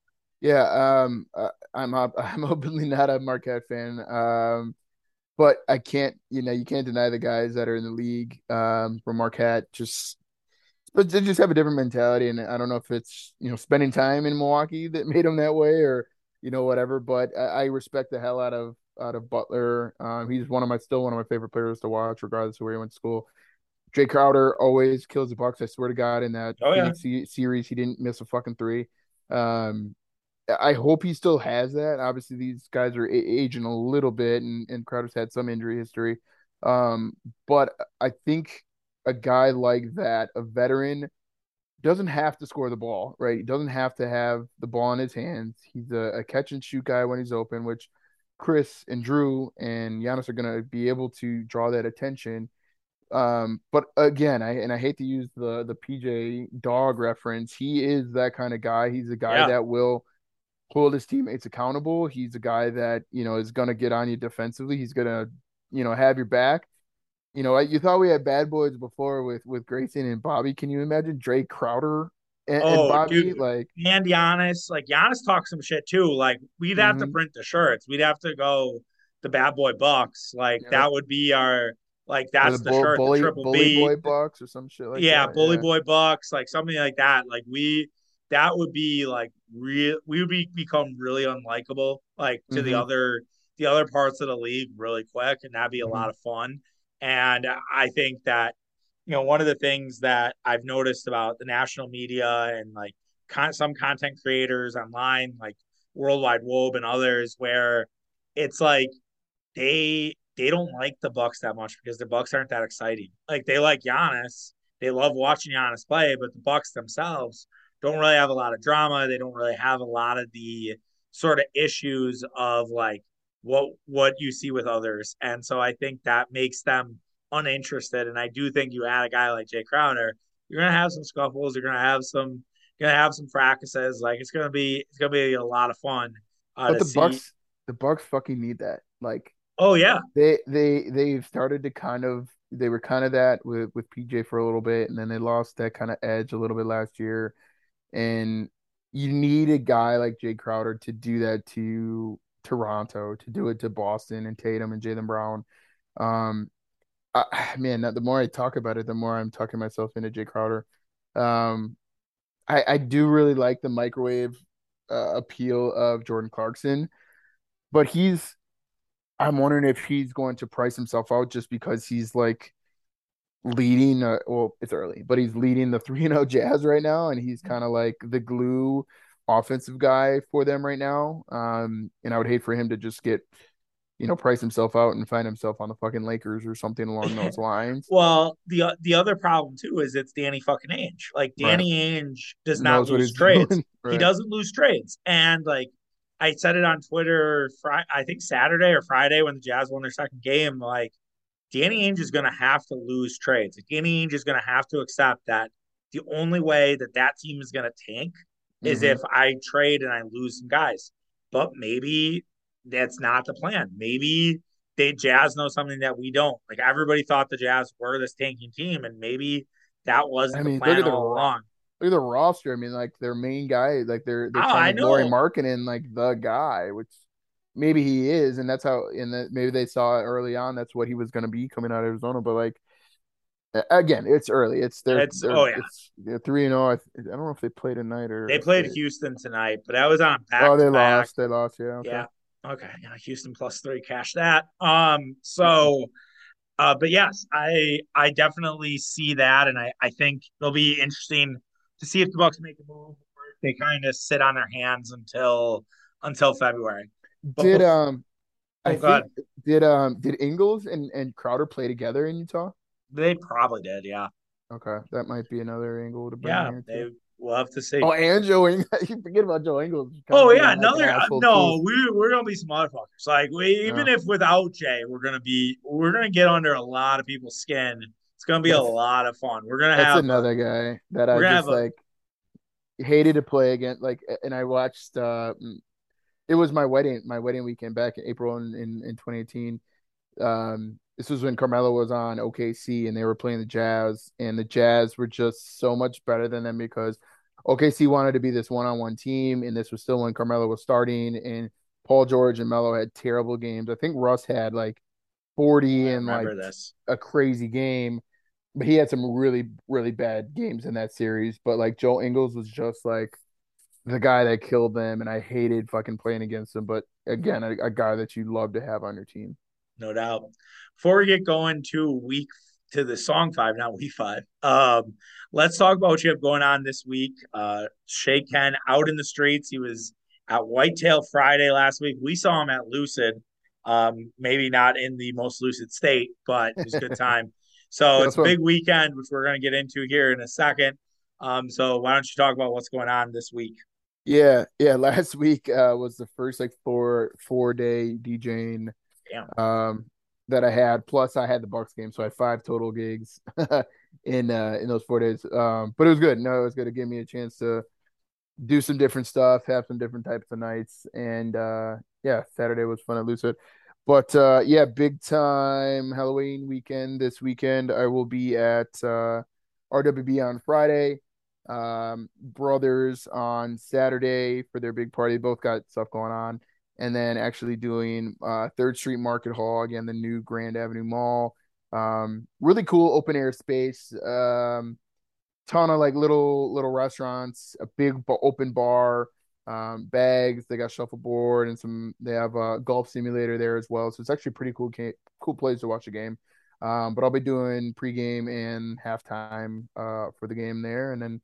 Yeah, um, uh, I'm I'm openly not a Marquette fan, um, but I can't, you know, you can't deny the guys that are in the league um, from Marquette. Just, but they just have a different mentality, and I don't know if it's you know spending time in Milwaukee that made them that way, or you know whatever. But I, I respect the hell out of out of Butler. Um, he's one of my still one of my favorite players to watch, regardless of where he went to school. Jae Crowder always kills the Bucks. I swear to God, in that oh, yeah. series, he didn't miss a fucking three. Um, I hope he still has that. Obviously, these guys are aging a little bit, and, and Crowder's had some injury history. Um, but I think a guy like that, a veteran, doesn't have to score the ball, right? He doesn't have to have the ball in his hands. He's a, a catch and shoot guy when he's open, which Khris and Jrue and Giannis are going to be able to draw that attention. Um, but again, I and I hate to use the the PJ dog reference. He is that kind of guy. He's a guy yeah. that will hold his teammates accountable. He's a guy that you know is going to get on you defensively. He's going to you know have your back. You know, you thought we had bad boys before with with Grayson and Bobby. Can you imagine Drake Crowder and, oh, and Bobby? Dude. Like and Giannis, like Giannis talks some shit too. Like we'd have mm-hmm. to print the shirts. We'd have to go the bad boy bucks. Like yeah. that would be our like that's the, the shirt, bully, the triple bully B. boy bucks or some shit like yeah, that. Bully yeah. boy bucks, like something like that. Like we that would be like real we would be become really unlikable like to mm-hmm. the other the other parts of the league really quick and that'd be a mm-hmm. lot of fun and i think that you know one of the things that i've noticed about the national media and like con- some content creators online like Worldwide Wob and others where it's like they they don't like the bucks that much because the bucks aren't that exciting like they like Giannis they love watching Giannis play but the bucks themselves don't really have a lot of drama. They don't really have a lot of the sort of issues of like what what you see with others. And so I think that makes them uninterested. And I do think you add a guy like Jae Crowder, you're gonna have some scuffles, you're gonna have some gonna have some fracases. Like it's gonna be it's gonna be a lot of fun. Uh, but the see. Bucks the Bucks fucking need that. Like oh yeah. They they they've started to kind of they were kind of that with with PJ for a little bit and then they lost that kind of edge a little bit last year and you need a guy like Jae Crowder to do that to Toronto, to do it to Boston and Tatum and Jaylen Brown. Um, I, man, the more I talk about it, the more I'm talking myself into Jae Crowder. Um, I, I do really like the microwave uh, appeal of Jordan Clarkson, but he's. I'm wondering if he's going to price himself out just because he's like leading uh, well it's early but he's leading the 3-0 jazz right now and he's kind of like the glue offensive guy for them right now um and i would hate for him to just get you know price himself out and find himself on the fucking lakers or something along those lines well the the other problem too is it's danny fucking ainge like danny right. ainge does not lose trades right. he doesn't lose trades and like i said it on twitter Friday, i think saturday or friday when the jazz won their second game like Danny Ainge is going to have to lose trades. Danny Ainge is going to have to accept that the only way that that team is going to tank mm-hmm. is if I trade and I lose some guys. But maybe that's not the plan. Maybe they Jazz know something that we don't. Like everybody thought the Jazz were this tanking team, and maybe that wasn't I mean, the plan all along. Look at the roster. I mean, like their main guy, like they're they're oh, trying to Lauri Markkanen like the guy, which maybe he is, and that's how. And that maybe they saw it early on. That's what he was going to be coming out of Arizona. But like again, it's early. It's they're, it's oh yeah, it's three and zero. I, I, don't know if they played tonight or they played Houston tonight, but I was on back. Oh, they lost. They lost. Yeah. Okay. Yeah. Okay. Yeah. Houston plus three. Cash that. Um. So. Uh, but yes, I I definitely see that, and I, I think it'll be interesting to see if the Bucks make a move or if they kind of sit on their hands until until February. But did um, oh, I think, did um did Ingles and and Crowder play together in Utah? They probably did, yeah. Okay, that might be another angle to bring. Yeah, they we'll have to see. Oh, and Joe Ingles. you forget about Joe Ingles. Oh yeah, another no. We we're gonna be some motherfuckers. Like we even yeah. if without Jae, we're gonna be we're gonna get under a lot of people's skin. It's gonna be a lot of fun. We're gonna that's have another guy that I just like a, hated to play against. Like, and I watched. uh It was my wedding, my wedding weekend back in April in in, in 2018. Um, this was when Carmelo was on OKC and they were playing the Jazz, and the Jazz were just so much better than them because OKC wanted to be this one-on-one team, and this was still when Carmelo was starting, and Paul George and Melo had terrible games. I think Russ had like 40 and like this. a crazy game, but he had some really, really bad games in that series. But like Joe Ingles was just like the guy that killed them, and I hated fucking playing against him. But again, a, a guy that you love to have on your team no doubt. Before we get going to week to the song five, not week five, um, let's talk about what you have going on this week. Uh, Shay Ken out in the streets. He was at Whitetail Friday last week. We saw him at Lucid. Um, maybe not in the most lucid state, but it was a good time. So it's a big weekend, which we're going to get into here in a second. Um, so why don't you talk about what's going on this week? Yeah, yeah. Last week uh, was the first like four four day DJing Damn. Um, that I had. Plus, I had the Bucks game, so I had five total gigs in uh, in those four days. Um, but it was good. No, it was good to give me a chance to do some different stuff, have some different types of nights, and uh, yeah, Saturday was fun at Lucid. But uh, yeah, big time Halloween weekend this weekend. I will be at uh, RWB on Friday, um, Brothers on Saturday for their big party. Both got stuff going on and then actually doing uh, Third Street Market Hall again, the new Grand Avenue Mall. Um, really cool open air space. Um, ton of like little little restaurants, a big open bar, um, bags. They got shuffleboard and some. They have a golf simulator there as well. So it's actually pretty cool cool place to watch a game. Um, but I'll be doing pregame and halftime uh, for the game there, and then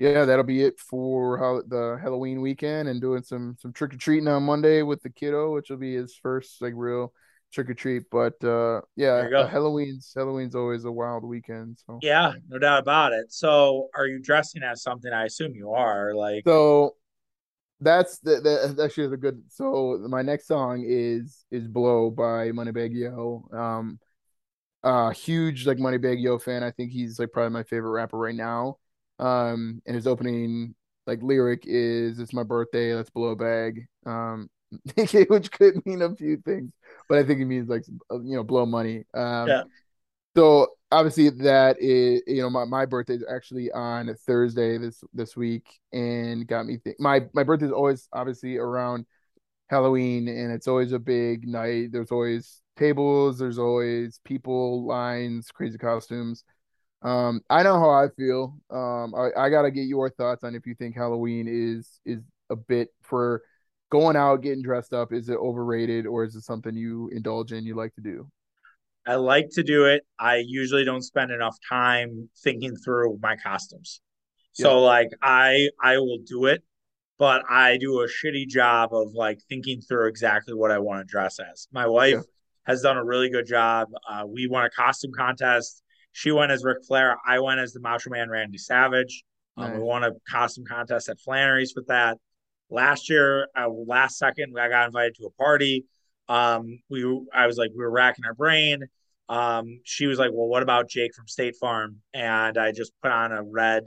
yeah, that'll be it for how, the Halloween weekend and doing some some trick or treating on Monday with the kiddo, which will be his first like real trick or treat. But uh, yeah, Halloween's Halloween's always a wild weekend. So yeah, no doubt about it. So are you dressing as something? I assume you are. Like so. That's the, actually the good. So my next song is is "Blow" by Moneybagg Yo. Um, uh, huge like Moneybagg Yo fan. I think he's like probably my favorite rapper right now. Um, and his opening like lyric is "It's my birthday, let's blow a bag." Um, which could mean a few things, but I think it means like you know blow money. Um, yeah. So obviously that is you know my, my birthday is actually on Thursday this this week and got me think my my birthday is always obviously around Halloween and it's always a big night. There's always tables, there's always people, lines, crazy costumes. Um, I know how I feel. Um, I, I gotta get your thoughts on if you think Halloween is is a bit for going out getting dressed up. Is it overrated or is it something you indulge in? You like to do? I like to do it. I usually don't spend enough time thinking through my costumes. So yeah. like I I will do it, but I do a shitty job of like thinking through exactly what I want to dress as. My wife yeah. has done a really good job. Uh, we won a costume contest she went as Ric Flair. I went as the Macho Man Randy Savage. Um, We won a costume contest at Flannery's with that. Last year, uh, last second, I got invited to a party. Um, we, I was like, we were racking our brain. Um, she was like, "Well, what about Jake from State Farm?" And I just put on a red,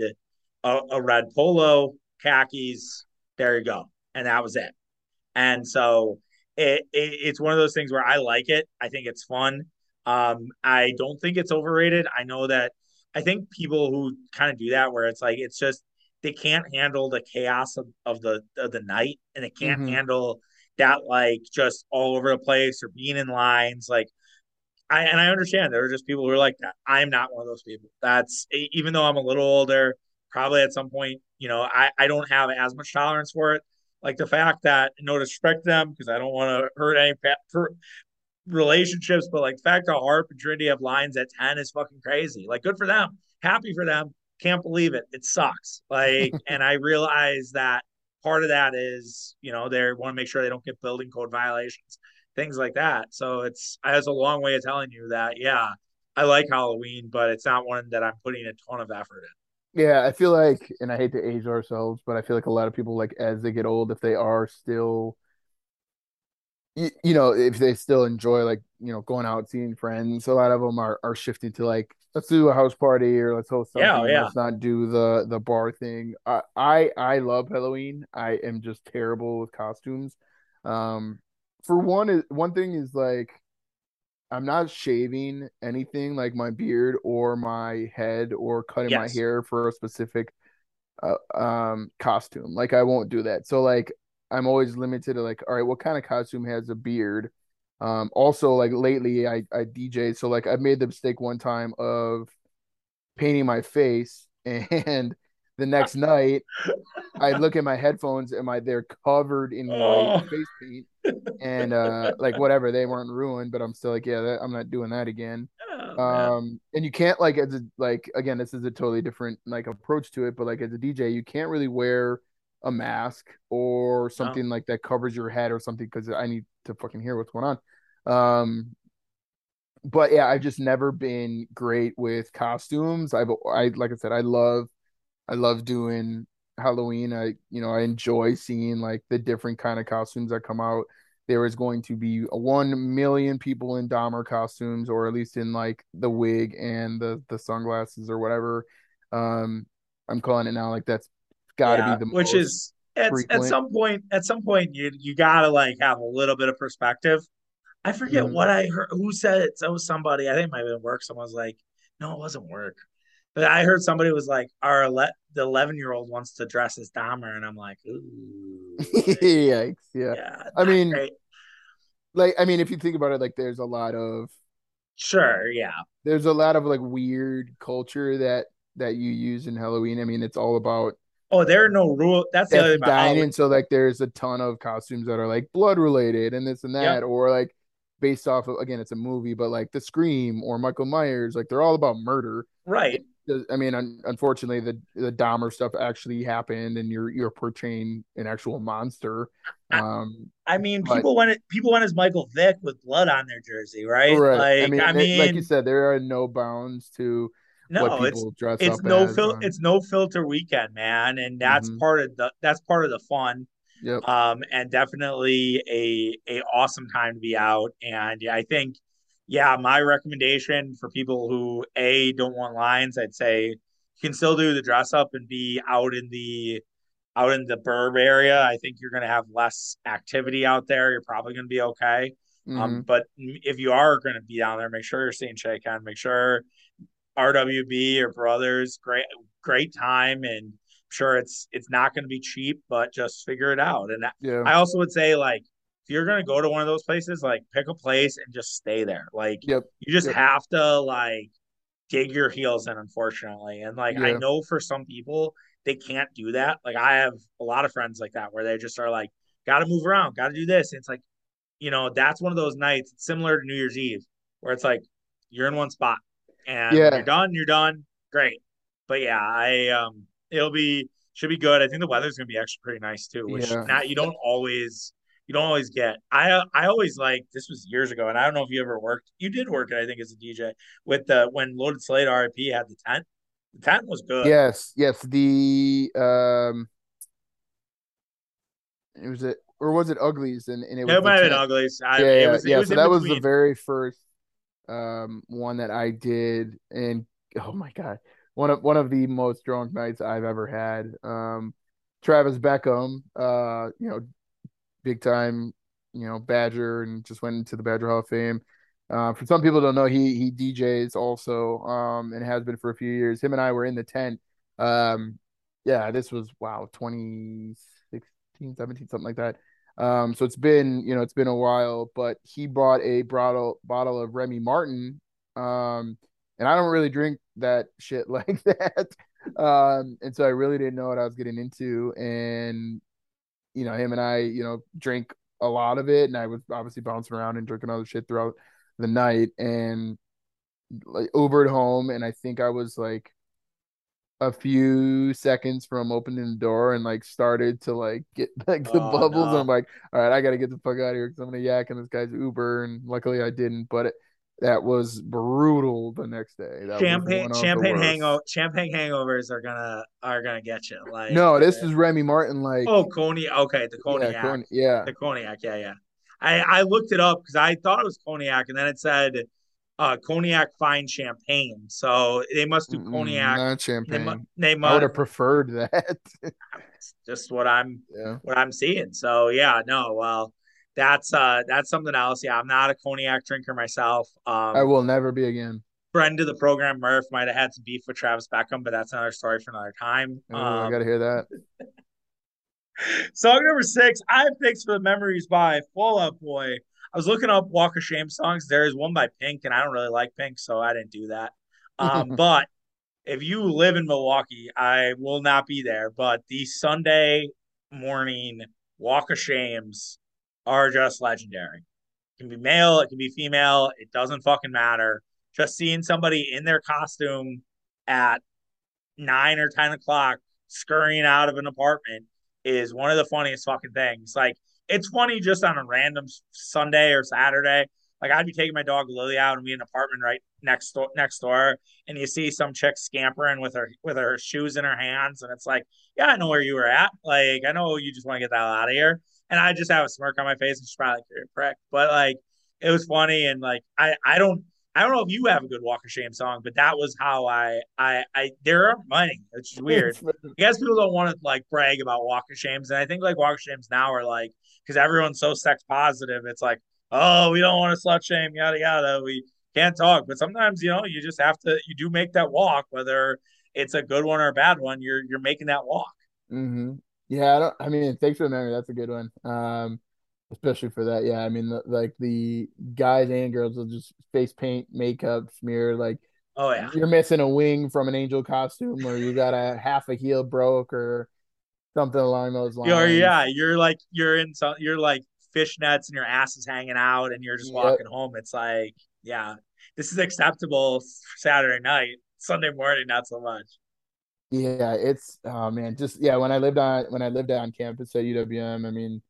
a, a red polo, khakis. There you go, and that was it. And so it, it, it's one of those things where I like it. I think it's fun. Um, I don't think it's overrated. I know that I think people who kind of do that, where it's like it's just they can't handle the chaos of, of the of the night, and they can't hmm handle that like just all over the place or being in lines. Like I and I understand there are just people who are like that. I'm not one of those people. That's even though I'm a little older, probably at some point, you know, I, I don't have as much tolerance for it. Like the fact that no disrespect to them because I don't want to hurt any relationships, but like the fact that Harp and Trinity have lines at 10 is fucking crazy. Like good for them. Happy for them. Can't believe it. It sucks. Like, and I realize that part of that is, you know, they want to make sure they don't get building code violations things like that. So it's has a long way of telling you that yeah, I like Halloween, but it's not one that I'm putting a ton of effort in. Yeah, I feel like, and I hate to age ourselves, but I feel like a lot of people, like as they get old, if they are still, you, you know, if they still enjoy like you know going out seeing friends, a lot of them are are shifting to like let's do a house party or let's host something. yeah, yeah. Let's not do the the bar thing. I I, I love Halloween. I am just terrible with costumes. Um, for one, is one thing is like I'm not shaving anything like my beard or my head or cutting my hair for a specific uh, um costume. Like I won't do that. So like I'm always limited to like, all right, what kind of costume has a beard? Um, also like lately I I DJ, so like I made the mistake one time of painting my face and the next night I look at my headphones and my they're covered in white Oh, face paint and uh like whatever they weren't ruined but i'm still like yeah that, i'm not doing that again. Oh um and you can't like as a like again this is a totally different like approach to it but like as a dj you can't really wear a mask or No. something like that covers your head or something because i need to fucking hear what's going on um but yeah i've just never been great with costumes i've i like i said i love I love doing Halloween. I, you know, I enjoy seeing like the different kind of costumes that come out. There is going to be a 1 million people in Dahmer costumes, or at least in like the wig and the the sunglasses or whatever. Um, I'm calling it now. Like that's got to be Yeah, the which is at at some point at some point you you gotta like have a little bit of perspective. I forget Mhm. what I heard. Who said it? So somebody. I think it might have been work. Someone was like, "No, it wasn't work." But I heard somebody was like, "Our ele- the eleven year old wants to dress as Dahmer," and I'm like, "Ooh, like, Yikes! Yeah, yeah, I mean, great." like, I mean, if you think about it, like, there's a lot of Sure, yeah. there's a lot of like weird culture that that you use in Halloween. I mean, it's all about Oh, there are no rule. That's the other thing and about dying. Halloween. And so like there's a ton of costumes that are like blood related and this and Yep, that, or like based off of again, it's a movie, but like the Scream or Michael Myers, like they're all about murder. right. I mean, un- unfortunately, the the Dahmer stuff actually happened, and you're you're portraying an actual monster. I, Um, I mean, but people want it. People want as Michael Vick with blood on their jersey, right? right, I mean, I it, like you said, there are no bounds to what No, it's dress it's up no as. fil Um, it's no filter weekend, man, and that's mhm. part of the that's part of the fun. Yep. Um, and definitely a a awesome time to be out. And yeah, I think, yeah, my recommendation for people who a don't want lines, I'd say you can still do the dress up and be out in the out in the burb area. I think you're going to have less activity out there. You're probably going to be okay. Um, hmm but if you are going to be down there, make sure you're seeing Shay Ken. Make sure RWB or Brothers. Great, great time, and I'm sure it's it's not going to be cheap, but just figure it out. And Yeah. I also would say like if you're going to go to one of those places, like pick a place and just stay there. Like Yep. you just Yep. have to like dig your heels in, unfortunately. And like I know for some people they can't do that. Like I have a lot of friends like that where they just are like, got to move around, got to do this. And it's like you know, that's one of those nights similar to New Year's Eve where it's like you're in one spot and when you're done, you're done. Great. But yeah, I um it'll be should be good. I think the weather's gonna be actually pretty nice too, which Yeah. not you don't always you don't always get. I I always like this was years ago, and I don't know if you ever worked. You did work it, I think, as a DJ with the when Loaded Slate RIP had the tent. The tent was good. Yes. Yes. The um, it was it or was it Uglies and and it was It might have been ugly. I, Yeah. it Yeah. was Yeah. was So that was the very first um one that I did, and oh my god, one of one of the most drunk nights I've ever had. Um, Travis Beckham, uh, you know, big time. you know, Badger and just went into the Badger Hall of Fame. Uh, for some people don't know, he he DJs also, um, and has been for a few years. Him and I were in the tent. Um, yeah, this was wow, 2016, 17, something like that. Um, so it's been, you know, it's been a while, but he bought a bottle bottle of Remy Martin. Um, and I don't really drink that shit like that. Um, and so I really didn't know what I was getting into. And, you know, him and I, you know, drink a lot of it. And I was obviously bouncing around and drinking other shit throughout the night and like Ubered home. And I think I was like a few seconds from opening the door and like started to like get like the oh, bubbles. No. I'm like, all right, I got to get the fuck out of here because I'm gonna yak in this guy's Uber. And luckily I didn't, but it, that was brutal the next day. That champagne, champagne hangover, champagne hangovers are gonna are gonna get you. Like no, this uh, is Remy Martin. Like oh, cognac. Okay, the cognac. Yeah, con- yeah. the cognac. Yeah, yeah. I I looked it up because I thought it was cognac, and then it said uh, cognac fine champagne. So they must do cognac. Not champagne. They, mu- they must. I would have preferred that. just what I'm yeah. what I'm seeing. So yeah, no, well, that's uh that's something else. Yeah, I'm not a cognac drinker myself. Um, I will never be again. Friend of the program, Murph might have had some beef with Travis Beckham, but that's another story for another time. um, I gotta hear that. Song number six, I have picks for the memories by Fall Out Boy. I was looking up Walk of Shame songs. There is one by Pink, and I don't really like Pink, so I didn't do that. Um, but if you live in Milwaukee, I will not be there. But the Sunday morning Walk of Shames are just legendary. It can be male, it can be female, it doesn't fucking matter. Just seeing somebody in their costume at nine or 10 o'clock scurrying out of an apartment is one of the funniest fucking things. Like, it's funny just on a random Sunday or Saturday. Like I'd be taking my dog Lily out and be in an apartment right next door next door, and you see some chick scampering with her with her shoes in her hands, and it's like, yeah, I know where you were at. Like I know you just want to get that out of here and I just have a smirk on my face and she's probably like, you're a prick. But like it was funny and like I I don't I don't know if you have a good Walk of Shame song, but that was how I I I there are many. It's weird. I guess people don't want to like brag about Walk of Shames, and I think like Walk of Shames now are like because everyone's so sex positive. It's like oh we don't want to slut shame yada yada. We can't talk, but sometimes you know you just have to you do make that walk whether it's a good one or a bad one. You're you're making that walk. Mm-hmm. Yeah, I don't. I mean, thanks for the memory. That's a good one. Um, especially for that. Yeah, I mean, the, like the guys and girls will just face paint, makeup, smear. Like, oh yeah, you're missing a wing from an angel costume, or you got a half a heel broke, or something along those lines. Or yeah, you're like you're in some. You're like fishnets, and your ass is hanging out, and you're just yep. walking home. It's like, yeah, this is acceptable Saturday night. Sunday morning, not so much. Yeah, it's oh man, just yeah. When I lived on when I lived on campus at UWM, I mean,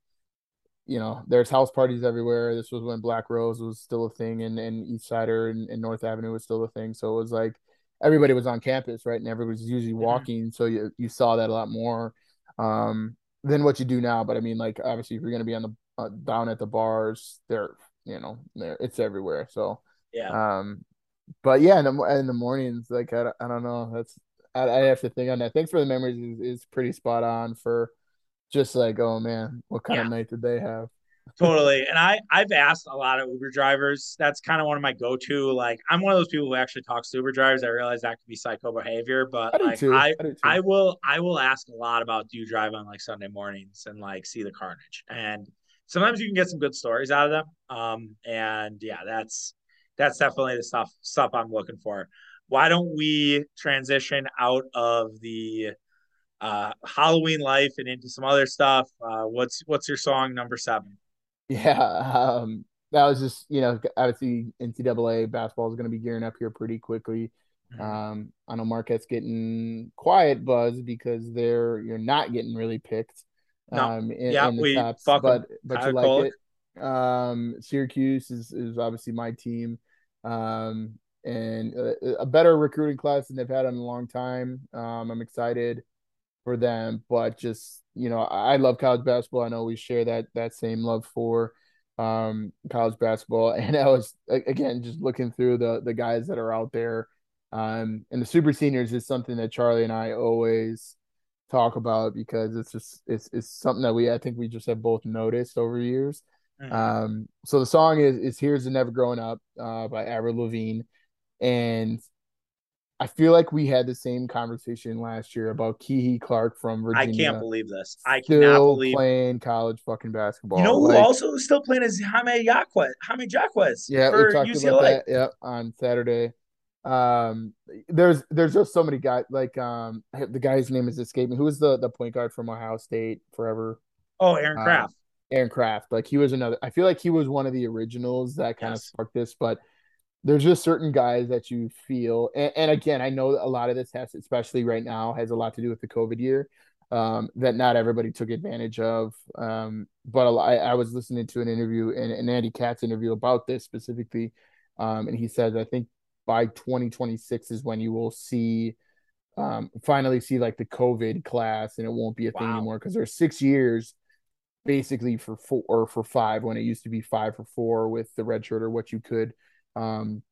you know, there's house parties everywhere. This was when Black Rose was still a thing, and and East Sider and, and North Avenue was still a thing. So it was like everybody was on campus, right? And everybody was usually walking, so you you saw that a lot more um, than what you do now. But I mean, like obviously, if you're gonna be on the uh, down at the bars, they're you know, there it's everywhere. So yeah. Um, but yeah, in the in the mornings, like I, I don't know, that's I, I have to think on that. Thanks for the memories is, is pretty spot on for just like, oh man, what kind yeah. of night did they have? totally. And I I've asked a lot of Uber drivers. That's kind of one of my go to. Like I'm one of those people who actually talks to Uber drivers. I realize that could be psycho behavior, but I like I I, I, will I will ask a lot about do you drive on like Sunday mornings and like see the carnage. And sometimes you can get some good stories out of them. Um and yeah, that's that's definitely the stuff stuff I'm looking for why don't we transition out of the uh, Halloween life and into some other stuff? Uh, what's what's your song number seven? Yeah, um, that was just you know obviously NCAA basketball is going to be gearing up here pretty quickly. Mm-hmm. Um, I know Marquette's getting quiet buzz because they're you're not getting really picked. No. Um, in, yeah, in the we tops, but but you like it. Um, Syracuse is is obviously my team. Um, and a, a, better recruiting class than they've had in a long time. Um, I'm excited for them, but just you know, I love college basketball. I know we share that that same love for um, college basketball, and I was again just looking through the the guys that are out there. Um, and the super seniors is something that Charlie and I always talk about because it's just it's it's something that we I think we just have both noticed over years. Mm-hmm. Um, so the song is is "Here's to Never Growing Up" uh, by Avril Lavigne, and I feel like we had the same conversation last year about Kihei Clark from Virginia. I can't believe this. I cannot believe playing college fucking basketball. You know who like, also still playing is Jaime Jaquez. Jaime Jaquez. Yeah, we talked UCLA. about that. Yeah, on Saturday. Um, there's there's just so many guys. Like um, the guy's name is escaping. Who was the the point guard from Ohio State forever? Oh, Aaron um, Craft. Aaron Craft. Like he was another. I feel like he was one of the originals that kind yes. of sparked this, but there's just certain guys that you feel and, and, again i know a lot of this has especially right now has a lot to do with the covid year um, that not everybody took advantage of um, but I, I, was listening to an interview an, an andy katz interview about this specifically um, and he says i think by 2026 is when you will see um, finally see like the covid class and it won't be a wow. thing anymore because there's six years basically for four or for five when it used to be five for four with the red shirt or what you could um,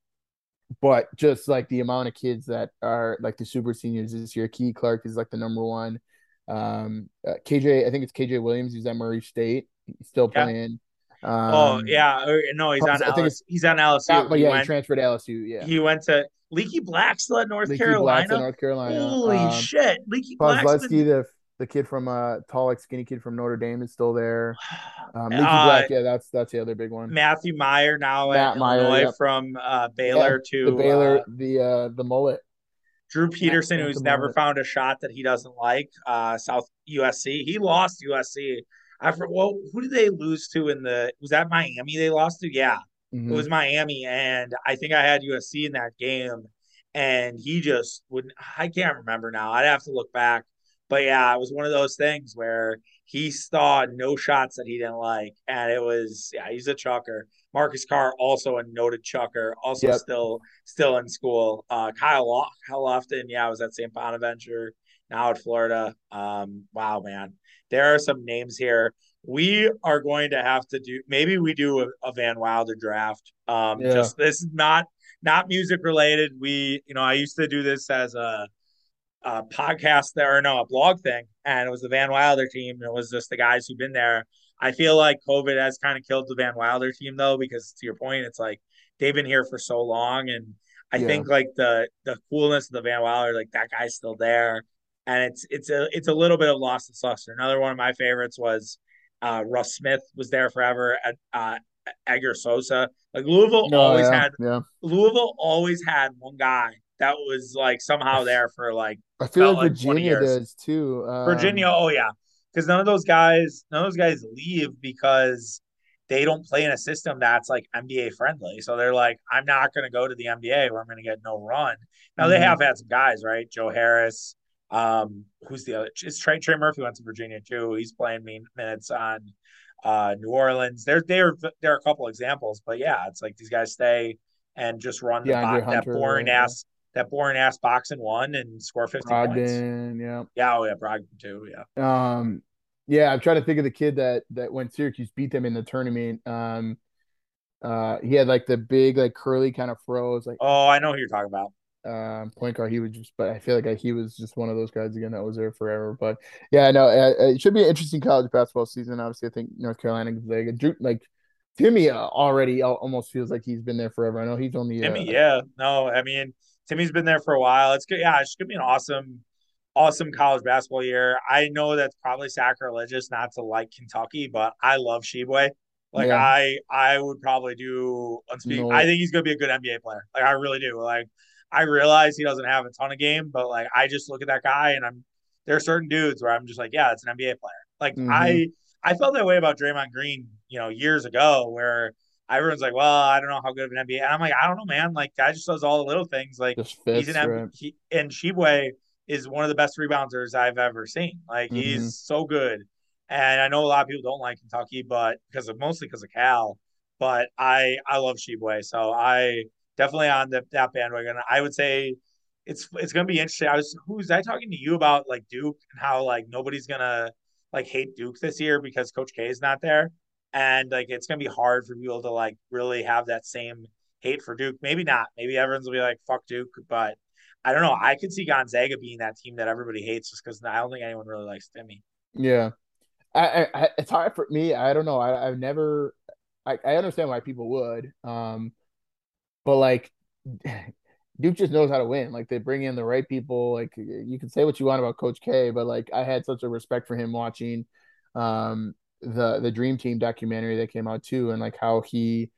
but just like the amount of kids that are like the super seniors this year, Key Clark is like the number one. Um, uh, KJ, I think it's KJ Williams. He's at Murray State. He's still yeah. playing. Um, oh yeah, no, he's on. I think it's, he's on LSU. Not, but he yeah, went, he transferred to LSU. Yeah, he went to Leaky Black still at North Leaky Carolina. North Carolina. Holy um, shit, Leaky Black. the the kid from uh tall like skinny kid from Notre Dame is still there. Um, Leaky uh, Black, yeah, that's that's the other big one. Matthew Mayer now Matt at Mayer, yep. from uh, Baylor yeah, to the Baylor uh, the uh the mullet. Drew Peterson, Matt, who's never mullet. found a shot that he doesn't like. Uh, South USC, he lost USC. I for well, who did they lose to in the? Was that Miami? They lost to? Yeah, mm-hmm. it was Miami, and I think I had USC in that game, and he just wouldn't. I can't remember now. I'd have to look back but yeah, it was one of those things where he saw no shots that he didn't like, and it was yeah, he's a chucker. Marcus Carr also a noted chucker, also yep. still still in school. Uh, Kyle Kyle Lofton, yeah, was at St. Bonaventure, now at Florida. Um, wow, man, there are some names here. We are going to have to do maybe we do a, a Van Wilder draft. Um, yeah. just this is not not music related. We, you know, I used to do this as a a podcast there or no a blog thing and it was the van wilder team and it was just the guys who've been there i feel like covid has kind of killed the van wilder team though because to your point it's like they've been here for so long and i yeah. think like the the coolness of the van wilder like that guy's still there and it's it's a it's a little bit of lost its luster another one of my favorites was uh russ smith was there forever at uh Edgar Sosa. Like Louisville oh, always yeah, had yeah. Louisville always had one guy that was like somehow there for like I feel like Virginia does too. Um, Virginia, oh yeah, because none of those guys, none of those guys leave because they don't play in a system that's like NBA friendly. So they're like, I'm not going to go to the NBA where I'm going to get no run. Now mm-hmm. they have had some guys, right? Joe Harris, um, who's the other? Is Trey Trey Murphy went to Virginia too. He's playing minutes on uh, New Orleans. There, there, there are a couple examples, but yeah, it's like these guys stay and just run the yeah, that boring ass that boring ass boxing one and score 50 Brogdon, points. Yeah. Yeah. Oh, yeah. Brogdon, too. Yeah. Um, yeah. I'm trying to think of the kid that, that when Syracuse beat them in the tournament. Um, uh, he had like the big, like curly kind of froze. Like, oh, I know who you're talking about. Um, point guard. He was just, but I feel like he was just one of those guys again that was there forever. But yeah, no, uh, it should be an interesting college basketball season. Obviously, I think North Carolina, like, like Timmy uh, already almost feels like he's been there forever. I know he's only uh, Timmy. Yeah, no, I mean, Timmy's been there for a while. It's good. Yeah, it's gonna be an awesome, awesome college basketball year. I know that's probably sacrilegious not to like Kentucky, but I love Tshiebwe. Like yeah. I, I would probably do. No. I think he's gonna be a good NBA player. Like I really do. Like I realize he doesn't have a ton of game, but like I just look at that guy and I'm. There are certain dudes where I'm just like, yeah, it's an NBA player. Like mm-hmm. I, I felt that way about Draymond Green, you know, years ago, where everyone's like, well, I don't know how good of an NBA. And I'm like, I don't know, man. Like, guy just does all the little things. Like, fits, he's an right. he, and Tshiebwe is one of the best rebounders I've ever seen. Like, mm-hmm. he's so good. And I know a lot of people don't like Kentucky, but because of mostly because of Cal. But I I love Tshiebwe, so I definitely on the, that bandwagon. I would say it's it's gonna be interesting. I was who's I talking to you about like Duke and how like nobody's gonna like hate Duke this year because Coach K is not there and like it's gonna be hard for people to like really have that same hate for Duke. Maybe not. Maybe everyone's will be like fuck Duke, but I don't know. I could see Gonzaga being that team that everybody hates just because I don't think anyone really likes Timmy. Yeah, I, I, it's hard for me. I don't know. I, I've never. I, I understand why people would. Um, but like Duke just knows how to win. Like they bring in the right people. Like you can say what you want about Coach K, but like I had such a respect for him watching um the the Dream Team documentary that came out too, and like how he,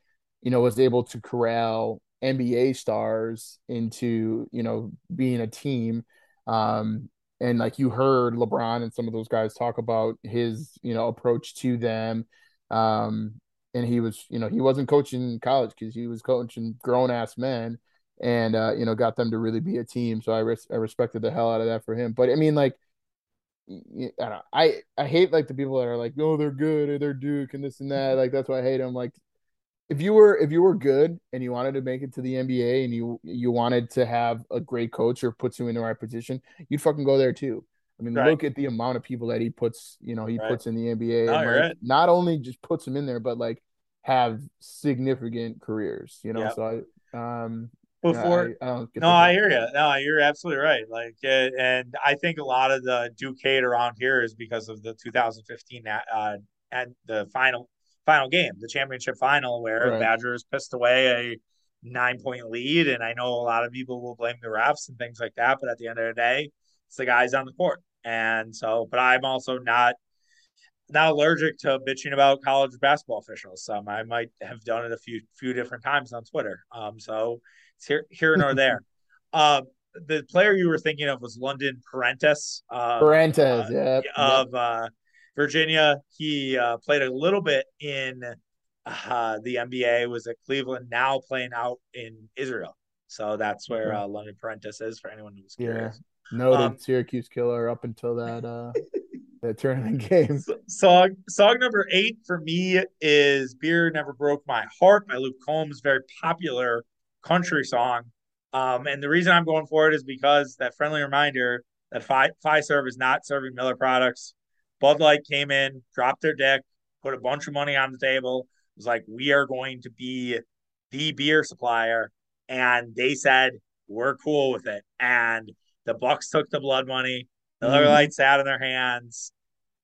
you know, was able to corral NBA stars into you know being a team. Um, and like you heard LeBron and some of those guys talk about his you know approach to them. Um, and he was you know he wasn't coaching college because he was coaching grown ass men and uh, you know got them to really be a team. So I res- I respected the hell out of that for him. But I mean, like, I I, I hate like the people that are like, oh, they're good or they're Duke and this and that. Like that's why I hate them. Like, if you were if you were good and you wanted to make it to the NBA and you you wanted to have a great coach or puts you in the right position, you'd fucking go there too. I mean, right. look at the amount of people that he puts, you know, he right. puts in the NBA. No, and, like, right. Not only just puts them in there, but like have significant careers, you know. Yep. So I, um, before. I, I no, I hear you. No, you're absolutely right. Like, uh, and I think a lot of the Duke hate around here is because of the 2015 uh, and the final final game, the championship final, where right. Badgers pissed away a nine point lead, and I know a lot of people will blame the refs and things like that, but at the end of the day, it's the guys on the court, and so. But I'm also not not allergic to bitching about college basketball officials. Um, I might have done it a few few different times on Twitter. Um, so here here nor there. uh, the player you were thinking of was London Perrantes. Uh, Perrantes, uh, yeah, of uh, Virginia. He uh, played a little bit in uh, the NBA. Was at Cleveland. Now playing out in Israel. So that's where uh, London Perrantes is for anyone who's curious. Yeah. Noted um, Syracuse killer up until that uh that tournament game. Song song number eight for me is "Beer Never Broke My Heart" by Luke Combs. Very popular country song. Um, and the reason I'm going for it is because that friendly reminder that Fi Fiserv is not serving Miller products. Bud Light came in, dropped their deck, put a bunch of money on the table. It was like, we are going to be the beer supplier. And they said, we're cool with it. And the Bucks took the blood money. Miller mm. Lite sat in their hands.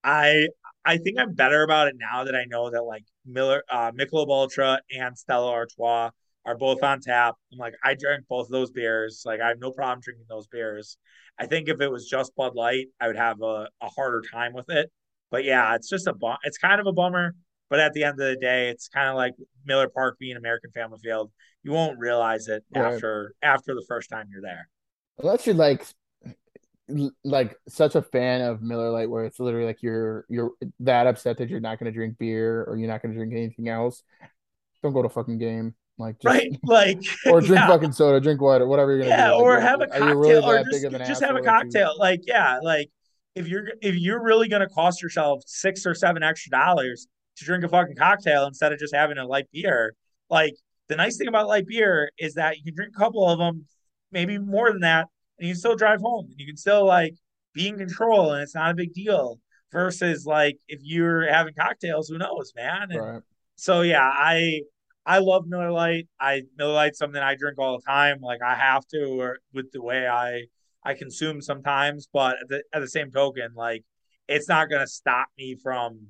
I I think I'm better about it now that I know that like Miller, uh, Michelob Ultra and Stella Artois are both on tap. I'm like, I drank both of those beers. Like, I have no problem drinking those beers. I think if it was just Bud Light, I would have a, a harder time with it. But yeah, it's just a bum. It's kind of a bummer. But at the end of the day, it's kind of like Miller Park being American Family Field. You won't realize it right. after after the first time you're there. Unless you're like like such a fan of Miller Lite, where it's literally like you're you're that upset that you're not going to drink beer or you're not going to drink anything else. Don't go to fucking game. Like just, right, like or drink yeah. fucking soda, drink water, whatever you're gonna yeah, do. Like, or have a cocktail, really or just, just have a cocktail. Like yeah, like if you're if you're really gonna cost yourself six or seven extra dollars to drink a fucking cocktail instead of just having a light beer, like the nice thing about light beer is that you can drink a couple of them, maybe more than that, and you can still drive home and you can still like be in control and it's not a big deal. Versus like if you're having cocktails, who knows, man? And right. so yeah, I I love Miller Lite. I Miller Lite's something I drink all the time. Like I have to, or with the way I I consume sometimes. But at the, at the same token, like it's not going to stop me from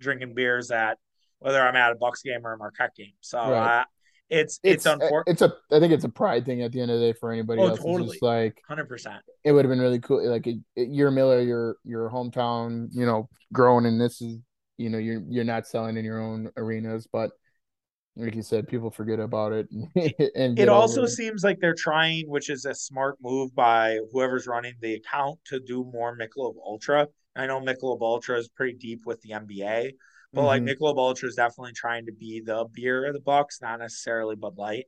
drinking beers at whether I'm at a Bucks game or a Marquette game. So right. I, it's it's, it's uh, unfortunate. It's a I think it's a pride thing at the end of the day for anybody oh, else. Totally. It's like hundred percent. It would have been really cool. Like it, it, you're Miller, your your hometown, you know, growing, and this is you know you're you're not selling in your own arenas, but like you said, people forget about it. and it also seems like they're trying, which is a smart move by whoever's running the account to do more Michelob Ultra. I know Michelob Ultra is pretty deep with the NBA, but mm-hmm. like Michelob Ultra is definitely trying to be the beer of the Bucks, not necessarily Bud Light.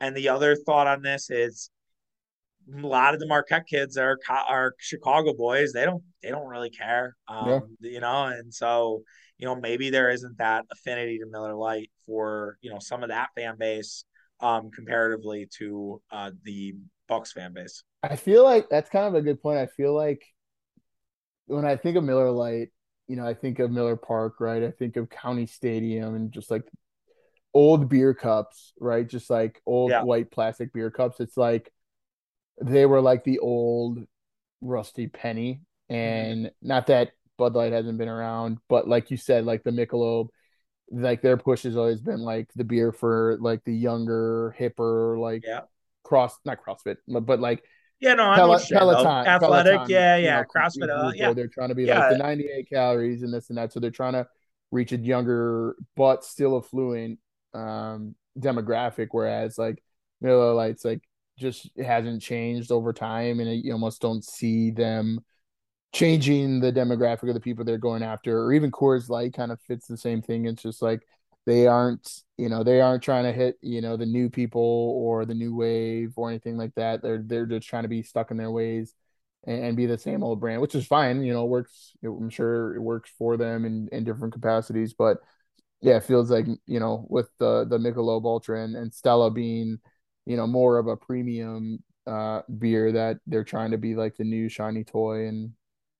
And the other thought on this is a lot of the Marquette kids are are Chicago boys. They don't they don't really care, um, yeah. you know, and so you know, maybe there isn't that affinity to Miller Lite for, you know, some of that fan base um, comparatively to uh, the Bucks fan base. I feel like that's kind of a good point. I feel like when I think of Miller Lite, you know, I think of Miller Park, right? I think of County Stadium and just like old beer cups, right? Just like old yeah. white plastic beer cups. It's like they were like the old rusty penny. Mm-hmm. And mm-hmm. not that Bud Light hasn't been around, but like you said, like the Michelob, like their push has always been like the beer for like the younger, hipper, like Yeah. cross not CrossFit, but like Yeah, no, I Pel- know what you're though. Peloton, Athletic, Peloton, yeah, you yeah. know, CrossFit, uh, yeah. they're trying to be Yeah. like the 98 calories and this and that. So they're trying to reach a younger but still affluent um demographic. Whereas like Miller Lights, like just hasn't changed over time, and you almost don't see them changing the demographic of the people they're going after, or even Coors Light kind of fits the same thing. It's just like they aren't, you know, they aren't trying to hit, you know, the new people or the new wave or anything like that. They're they're just trying to be stuck in their ways and, and be the same old brand, which is fine. You know, works. I'm sure it works for them in in different capacities, but yeah, it feels like you know with the the Michelob Ultra and, and Stella being, you know, more of a premium uh beer that they're trying to be like the new shiny toy and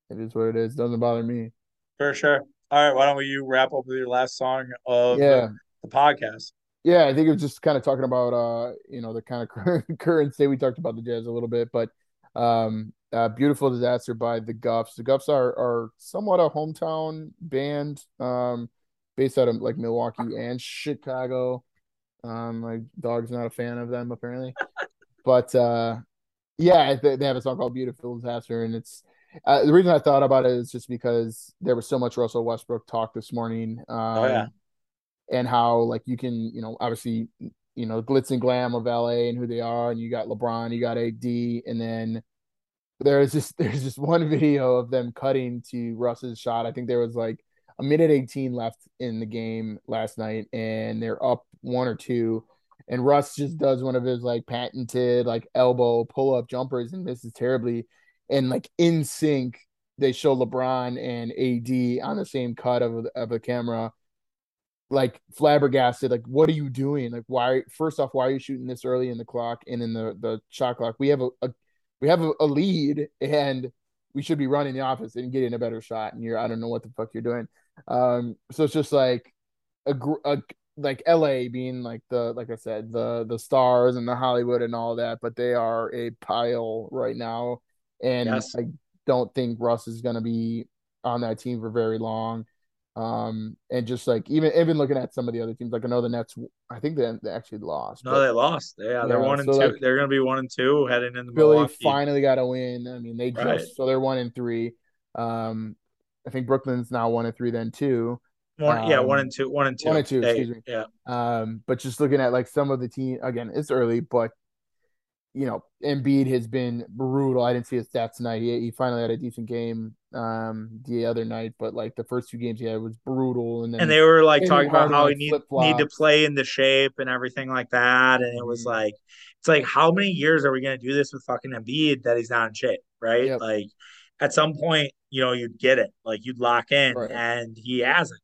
it is what it is. Doesn't bother me. For sure. All right, why don't we you wrap up with your last song of Yeah. the, the podcast? Yeah, I think it was just kind of talking about uh, you know, the kind of current current state. We talked about the Jazz a little bit, but um uh Beautiful Disaster by the Gufs. The Gufs are are somewhat a hometown band, um, based out of like Milwaukee and Chicago. Um, my dog's not a fan of them apparently. But uh yeah, they, they have a song called Beautiful Disaster, and it's uh, the reason I thought about it is just because there was so much Russell Westbrook talk this morning. Um, Oh, yeah. and how like you can, you know, obviously, you know, glitz and glam of LA and who they are, and you got LeBron, you got AD, and then there's just there's just one video of them cutting to Russ's shot. I think there was like a minute 18 left in the game last night, and they're up one or two. And Russ just does one of his like patented like elbow pull up jumpers and misses terribly. And like in sync, they show LeBron and AD on the same cut of of a camera, like flabbergasted. Like, what are you doing? Like, why? First off, why are you shooting this early in the clock and in the the shot clock? We have a, a we have a, a lead and we should be running the office and getting a better shot. And you're I don't know what the fuck you're doing. Um, so it's just like a, a like LA being like the like I said the the stars and the Hollywood and all that, but they are a pile right now, and Yes. I don't think Russ is going to be on that team for very long. Um, and just like even even looking at some of the other teams, like I know the Nets, I think they, they actually lost. No, but they lost. Yeah, they're Yeah, one and so, two. like, they're gonna be one and two heading into Philly Milwaukee. finally got a win. I mean, they just Right. so they're one and three. Um, I think Brooklyn's now one and three then two. One, yeah, one um, and two. One and two. one and two, excuse me. Yeah. Um, but just looking at like some of the team again, it's early, but you know, Embiid has been brutal. I didn't see his stats tonight. He, he finally had a decent game um the other night, but like the first two games he had was brutal. And then And they were like talking about how he need need to play in the shape and everything like that. And it was Mhm. like, it's like, how many years are we gonna do this with fucking Embiid that he's not in shape, right? Yep. Like, at some point, you know, you'd get it, like you'd lock in, Right. and he hasn't.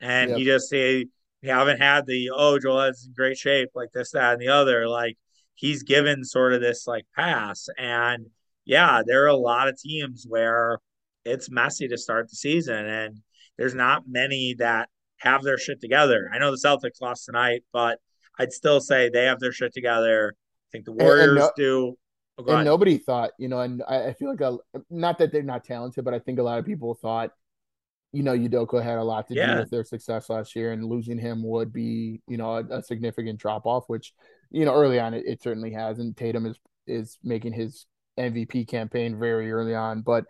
And Yep. he just say we haven't had the oh Joel is in great shape, like this, that, and the other. Like he's given sort of this like pass. And yeah, there are a lot of teams where it's messy to start the season, and there's not many that have their shit together. I know the Celtics lost tonight, but I'd still say they have their shit together. I think the and Warriors no- do. Oh, and ahead. nobody thought, you know, and I, I feel like a, not that they're not talented, but I think a lot of people thought, you know, Udoka had a lot to do with their success last year, and losing him would be, you know, a, a significant drop off. Which, you know, early on it, it certainly has, and Tatum is is making his MVP campaign very early on. But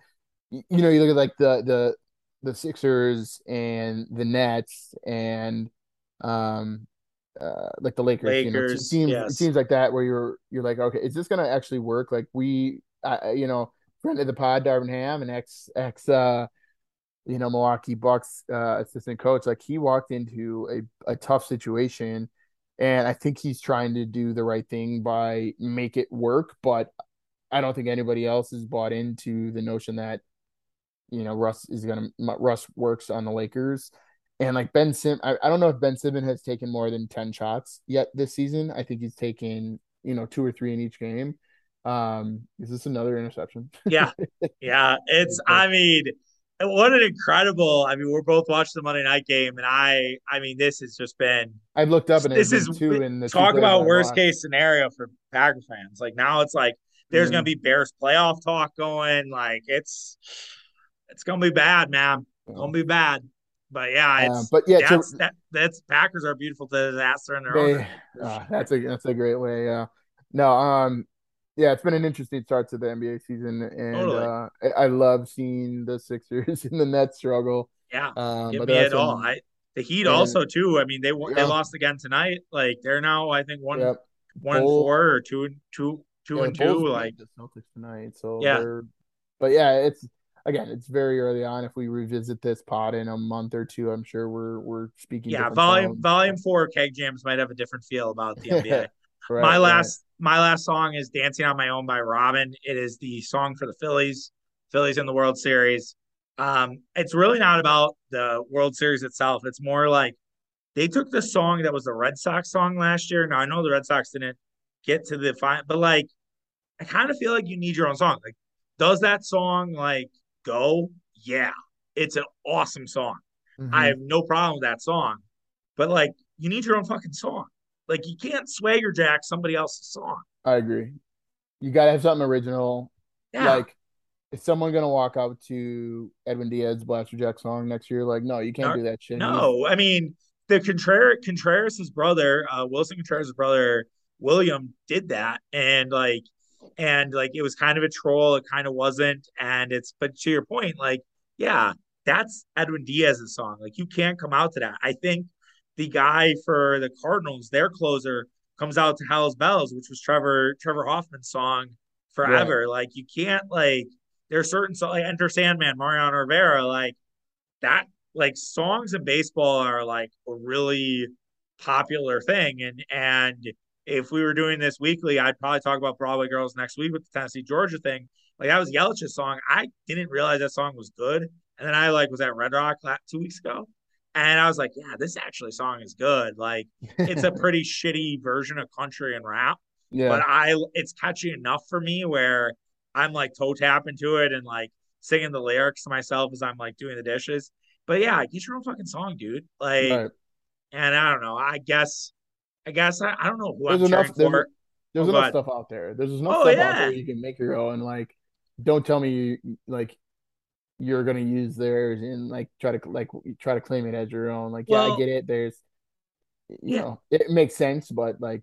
you know, you look at like the the the Sixers and the Nets and um uh like the Lakers, you know, Lakers, teams yes. teams like that where you're you're like, okay, is this gonna actually work? Like we, uh, you know, friend of the pod, Darvin Ham, and ex ex uh you know Milwaukee Bucks uh, assistant coach, like he walked into a, a tough situation, and I think he's trying to do the right thing by make it work. But I don't think anybody else is bought into the notion that you know Russ is gonna Russ works on the Lakers, and like Ben Sim, I, I don't know if Ben Simmons has taken more than ten shots yet this season. I think he's taken you know two or three in each game. Um, is this another interception? Yeah. Yeah. It's, I mean, what an incredible. I mean, we're both watching the Monday night game, and I, I mean, this has just been I looked up and this is two in the talk about worst case scenario for Packer fans. Like now, it's like there's Mhm. gonna be Bears playoff talk going. Like it's it's gonna be bad, man. It's gonna be bad. But yeah, it's but yeah, that's to, that that's Packers are beautiful to disaster in their they, own. uh, that's a that's a great way. Yeah, no, um, yeah, it's been an interesting start to the NBA season, and Totally. uh, I, I love seeing the Sixers and the Nets struggle. Yeah, Um, give me it all. I the Heat and also too. I mean, they won- they lost again tonight. Like they're now I think one yeah, one and four or two and two two yeah, and two. Bulls Like the Celtics tonight, so yeah, but yeah, it's again, it's very early on. If we revisit this pod in a month or two, I'm sure we're we're speaking yeah. Volume tones. volume four keg jams might have a different feel about the NBA. My Right, right. last my last song is "Dancing on My Own" by Robyn. It is the song for the Phillies, Phillies in the World Series. Um, it's really not about the World Series itself. It's more like they took the song that was the Red Sox song last year. Now I know the Red Sox didn't get to the final, but like I kind of feel like you need your own song. Like, does that song like go? Yeah, it's an awesome song. I hmm have no problem with that song, but like you need your own fucking song. Like you can't swagger jack somebody else's song. I agree. You gotta have something original. Yeah, Like, is someone gonna walk out to Edwin Diaz Blasterjaxx song next year? Like, no, you can't no, do that shit. No. I mean, the Contreras Contreras' brother, uh, Willson Contreras' brother William, did that, and like, and like it was kind of a troll. It kind of wasn't, and it's. But to your point, like, yeah, that's Edwin Diaz's song. Like, you can't come out to that. I think the guy for the Cardinals, their closer, comes out to Hell's Bells, which was Trevor Trevor Hoffman's song right. forever. Like, you can't like. There's certain songs like Enter Sandman, Mariano Rivera, like that like songs in baseball are like a really popular thing and and if we were doing this weekly i'd probably talk about broadway girls next week with the tennessee georgia thing like that was yelich's song i didn't realize that song was good and then i like was at red rock two weeks ago and i was like yeah this actually song is good like it's a pretty shitty version of country and rap but i it's catchy enough for me where i'm like toe tapping to it and like singing the lyrics to myself as i'm like doing the dishes but yeah, get your own fucking song, dude. Like, Right. and I don't know. I guess, I guess I, I don't know who There's I'm enough. There's for. there's Oh enough god. stuff out there. There's enough Oh stuff out there you can make your own. Like, don't tell me you, like you're gonna use theirs and like try to like try to claim it as your own. Like, yeah, I get it. There's you yeah. know it makes sense, but like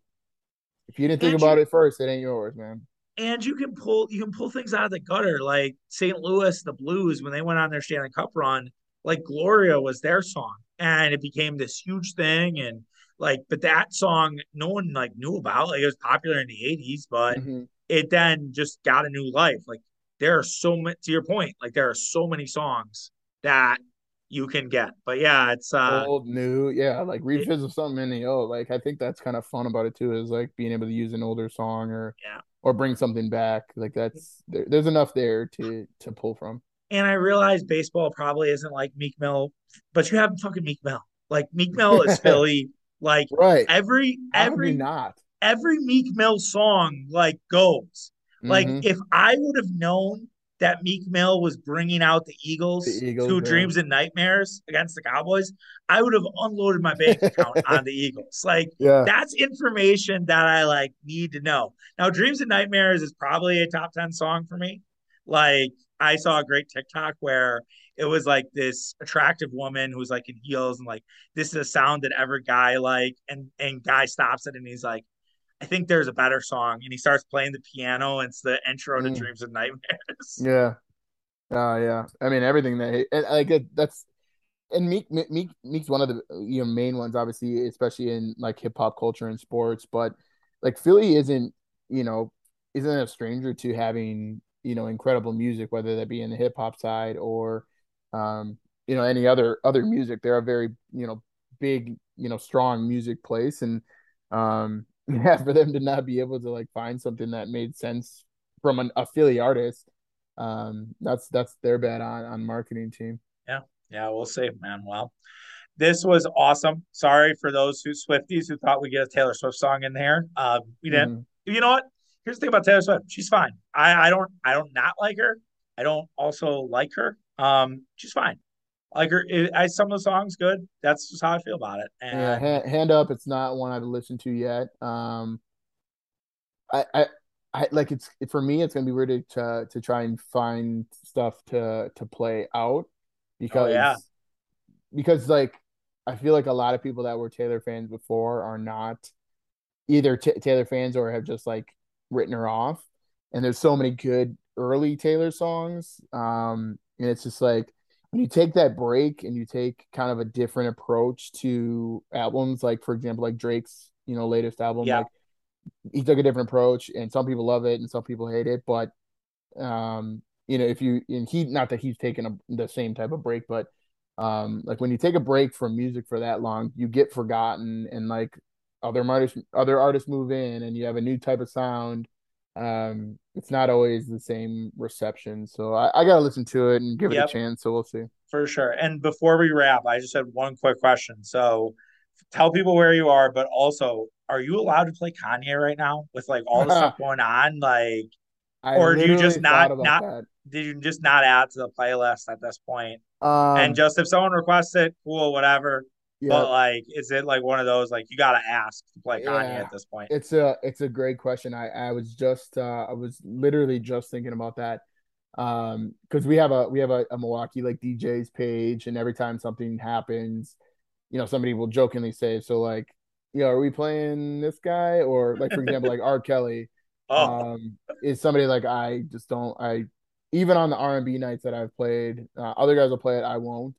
if you didn't think And about you it first, it ain't yours, man. and you can pull you can pull things out of the gutter. Like St. Louis, the Blues, when they went on their Stanley Cup run, like Gloria was their song, and it became this huge thing. And like, but that song, no one like knew about. Like, it was popular in the '80s, but hmm it then just got a new life. Like, there are so many. To your point, like there are so many songs that you can get. But yeah, it's uh, Old, new, yeah, like it, revisit something in the old. Like I think that's kind of fun about it too, is like being able to use an older song or yeah. or bring something back. Like that's there, there's enough there to to pull from. And I realize baseball probably isn't like Meek Mill, but you have fucking Meek Mill. Like Meek Mill is Philly. Like Right. every How have you every not? every Meek Mill song like goes. Like hmm if I would have known that Meek Mill was bringing out the The Eagles Eagles, to dreams and nightmares against the Cowboys, I would have unloaded my bank account on the Eagles. Like Yeah. that's information that I like need to know. Now, Dreams and Nightmares is probably a top 10 song for me. Like I saw a great TikTok where it was like this attractive woman who's like in heels and like this is a sound that every guy like and and guy stops it and he's like I think there's a better song. And he starts playing the piano. And it's the intro to Mm. Dreams and Nightmares. Yeah. Uh, yeah. I mean everything that and like that's and Meek Meek Meek's one of the you know main ones, obviously, especially in like hip hop culture and sports. But like Philly isn't you know isn't a stranger to having you know incredible music, whether that be in the hip hop side or um you know any other other music. They're a very you know big you know strong music place, and um yeah, for them to not be able to like find something that made sense from an, affiliate artist, um that's that's their bad on on marketing team. yeah. Yeah. We'll see, man. Well, this was awesome. Sorry for those who Swifties who thought we'd get a Taylor Swift song in there. Um, we didn't. hmm You know what? Here's the thing about Taylor Swift. She's fine. I, I don't I don't not like her. I don't also like her. Um, she's fine. Like her. I, some of the songs good. That's just how I feel about it. Yeah, hand, hand up. It's not one I've listened to yet. Um, I, I, I like it's for me. It's gonna be weird to to try and find stuff to to play out oh yeah, because because like I feel like a lot of people that were Taylor fans before are not either t- Taylor fans or have just like written her off. And there's so many good early Taylor songs. Um, and it's just like when you take that break and you take kind of a different approach to albums, like for example, like Drake's, you know, latest album, yeah. like he took a different approach and some people love it and some people hate it. But um, you know, if you and he not that he's taken a, the same type of break, but um, like when you take a break from music for that long, you get forgotten and like other artists other artists move in and you have a new type of sound um it's not always the same reception so i, I gotta listen to it and give yep. it a chance so we'll see. For sure. And before we wrap i just had one quick question. So tell people where you are but also are you allowed to play kanye right now with like all the stuff going on? Like I or do you just not not that. did you just not add to the playlist at this point? Um, and just if someone requests it cool whatever But like, is it like one of those like you gotta ask to play Kanye at this point? It's a it's a great question. I I was just uh I was literally just thinking about that. Um, because we have a we have a, a Milwaukee like DJs page, and every time something happens, you know, somebody will jokingly say, "So like, you know, are we playing this guy?" Or like for example, like R. Kelly, oh. um, is somebody like I just don't I even on the R and B nights that I've played, uh, other guys will play it, I won't.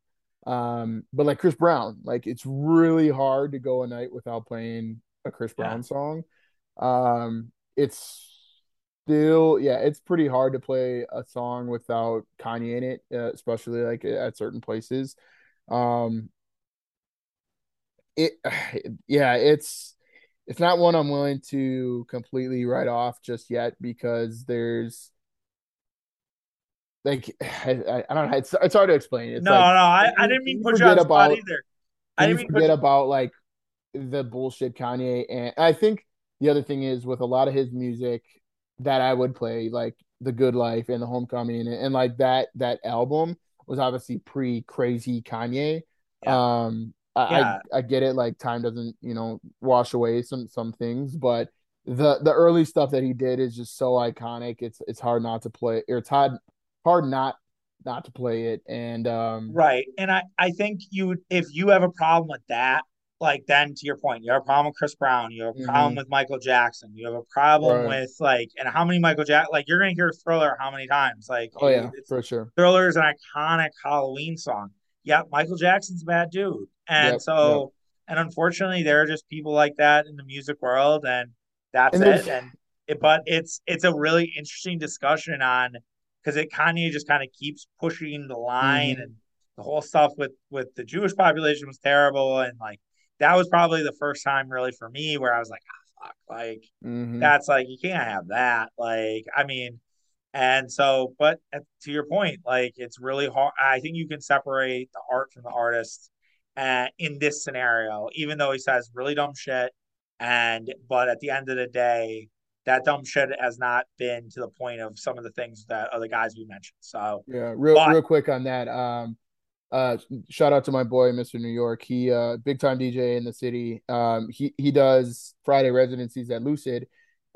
Um, but like Chris Brown, like it's really hard to go a night without playing a Chris Brown yeah. song. Um, it's still, yeah, it's pretty hard to play a song without Kanye in it, uh, especially like at certain places. Um, it, yeah, it's it's not one I'm willing to completely write off just yet because there's like I, I, don't know. It's, it's hard to explain. It's no, like, no, I, I didn't mean put you on about, either. I didn't forget you... about like the bullshit Kanye, and I think the other thing is with a lot of his music that I would play, like the Good Life and the Homecoming, and, and like that that album was obviously pre crazy Kanye. Yeah. Um, I, yeah. I I get it. Like time doesn't you know wash away some some things, but the the early stuff that he did is just so iconic. It's it's hard not to play, or it's hard hard not not to play it. And um right. And I I think you if you have a problem with that, like then to your point, you have a problem with Chris Brown, you have a mm-hmm. problem with Michael Jackson, you have a problem right. with like and how many Michael Jack like you're gonna hear Thriller how many times? Like oh yeah, for sure. Thriller is an iconic Halloween song. Yeah, Michael Jackson's a bad dude. And yep, so yep. and unfortunately there are just people like that in the music world and that's and it. And it, but it's it's a really interesting discussion on because it Kanye just kind of keeps pushing the line mm-hmm. and the whole stuff with with the Jewish population was terrible and like that was probably the first time really for me where I was like, oh, fuck, like mm-hmm. that's like you can't have that. Like, I mean, and so, but at, to your point, like it's really hard. I think you can separate the art from the artist uh, in this scenario, even though he says really dumb shit. And but at the end of the day, that dumb shit has not been to the point of some of the things that other guys we mentioned. So yeah, real but, real quick on that. Um, uh, shout out to my boy, Mr. New York. He uh, big time DJ in the city. Um, he he does Friday residencies at Lucid,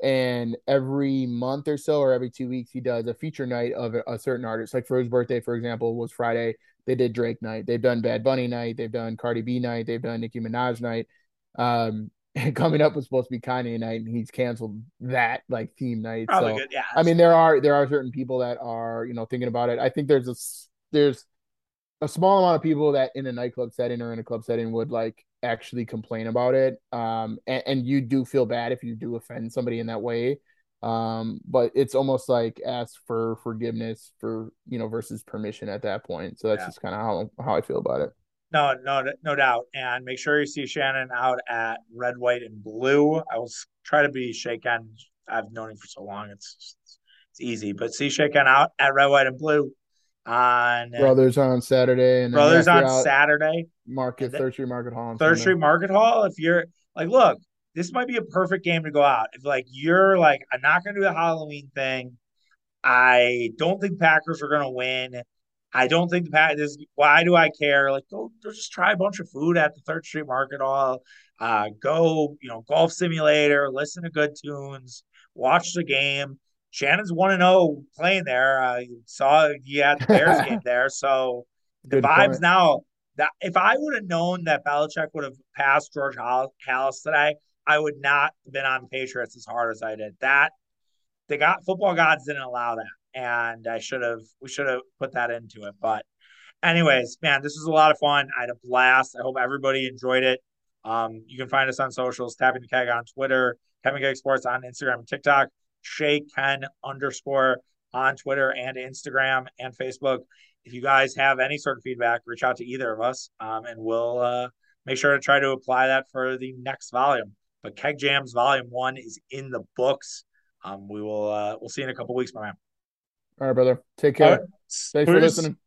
and every month or so, or every two weeks, he does a feature night of a, a certain artist. Like for his birthday, for example, was Friday. They did Drake night. They've done Bad Bunny night. They've done Cardi B night. They've done Nicki Minaj night. Um, coming up was supposed to be Kanye night, and he's canceled that like theme night. Probably so, good, yeah. I mean, there are there are certain people that are you know thinking about it. I think there's a there's a small amount of people that in a nightclub setting or in a club setting would like actually complain about it. Um, and, and you do feel bad if you do offend somebody in that way. Um, but it's almost like ask for forgiveness for you know versus permission at that point. So that's yeah. just kind of how how I feel about it. No, no, no doubt. And make sure you see Shannon out at Red, White, and Blue. I will try to be Shaken. I've known him for so long; it's it's easy. But see Shaken out at Red, White, and Blue on Brothers on Saturday and Brothers on Saturday. Market Third Street Market Hall. Third Street Market Hall. If you're like, look, this might be a perfect game to go out. If like you're like, I'm not gonna do the Halloween thing. I don't think Packers are gonna win. I don't think the Packers. Why do I care? Like, go, go just try a bunch of food at the Third Street Market Hall. Uh, go, you know, golf simulator. Listen to good tunes. Watch the game. Shannon's one and zero oh playing there. Uh, you saw you had the Bears game there, so the Good vibes point. now. that if I would have known that Belichick would have passed George Halas today, I would not have been on Patriots as hard as I did. That they got football gods didn't allow that, and I should have we should have put that into it. But anyways, man, this was a lot of fun. I had a blast. I hope everybody enjoyed it. Um, you can find us on socials, tapping the keg on Twitter, Kevin Keg Sports on Instagram and TikTok, Shay Ken underscore on Twitter and Instagram and Facebook. If you guys have any sort of feedback, reach out to either of us, um, and we'll uh, make sure to try to apply that for the next volume. But Keg Jams Volume One is in the books. Um, we will uh, we'll see you in a couple weeks, my man. All right, brother. Take care. Right. Thanks for listening.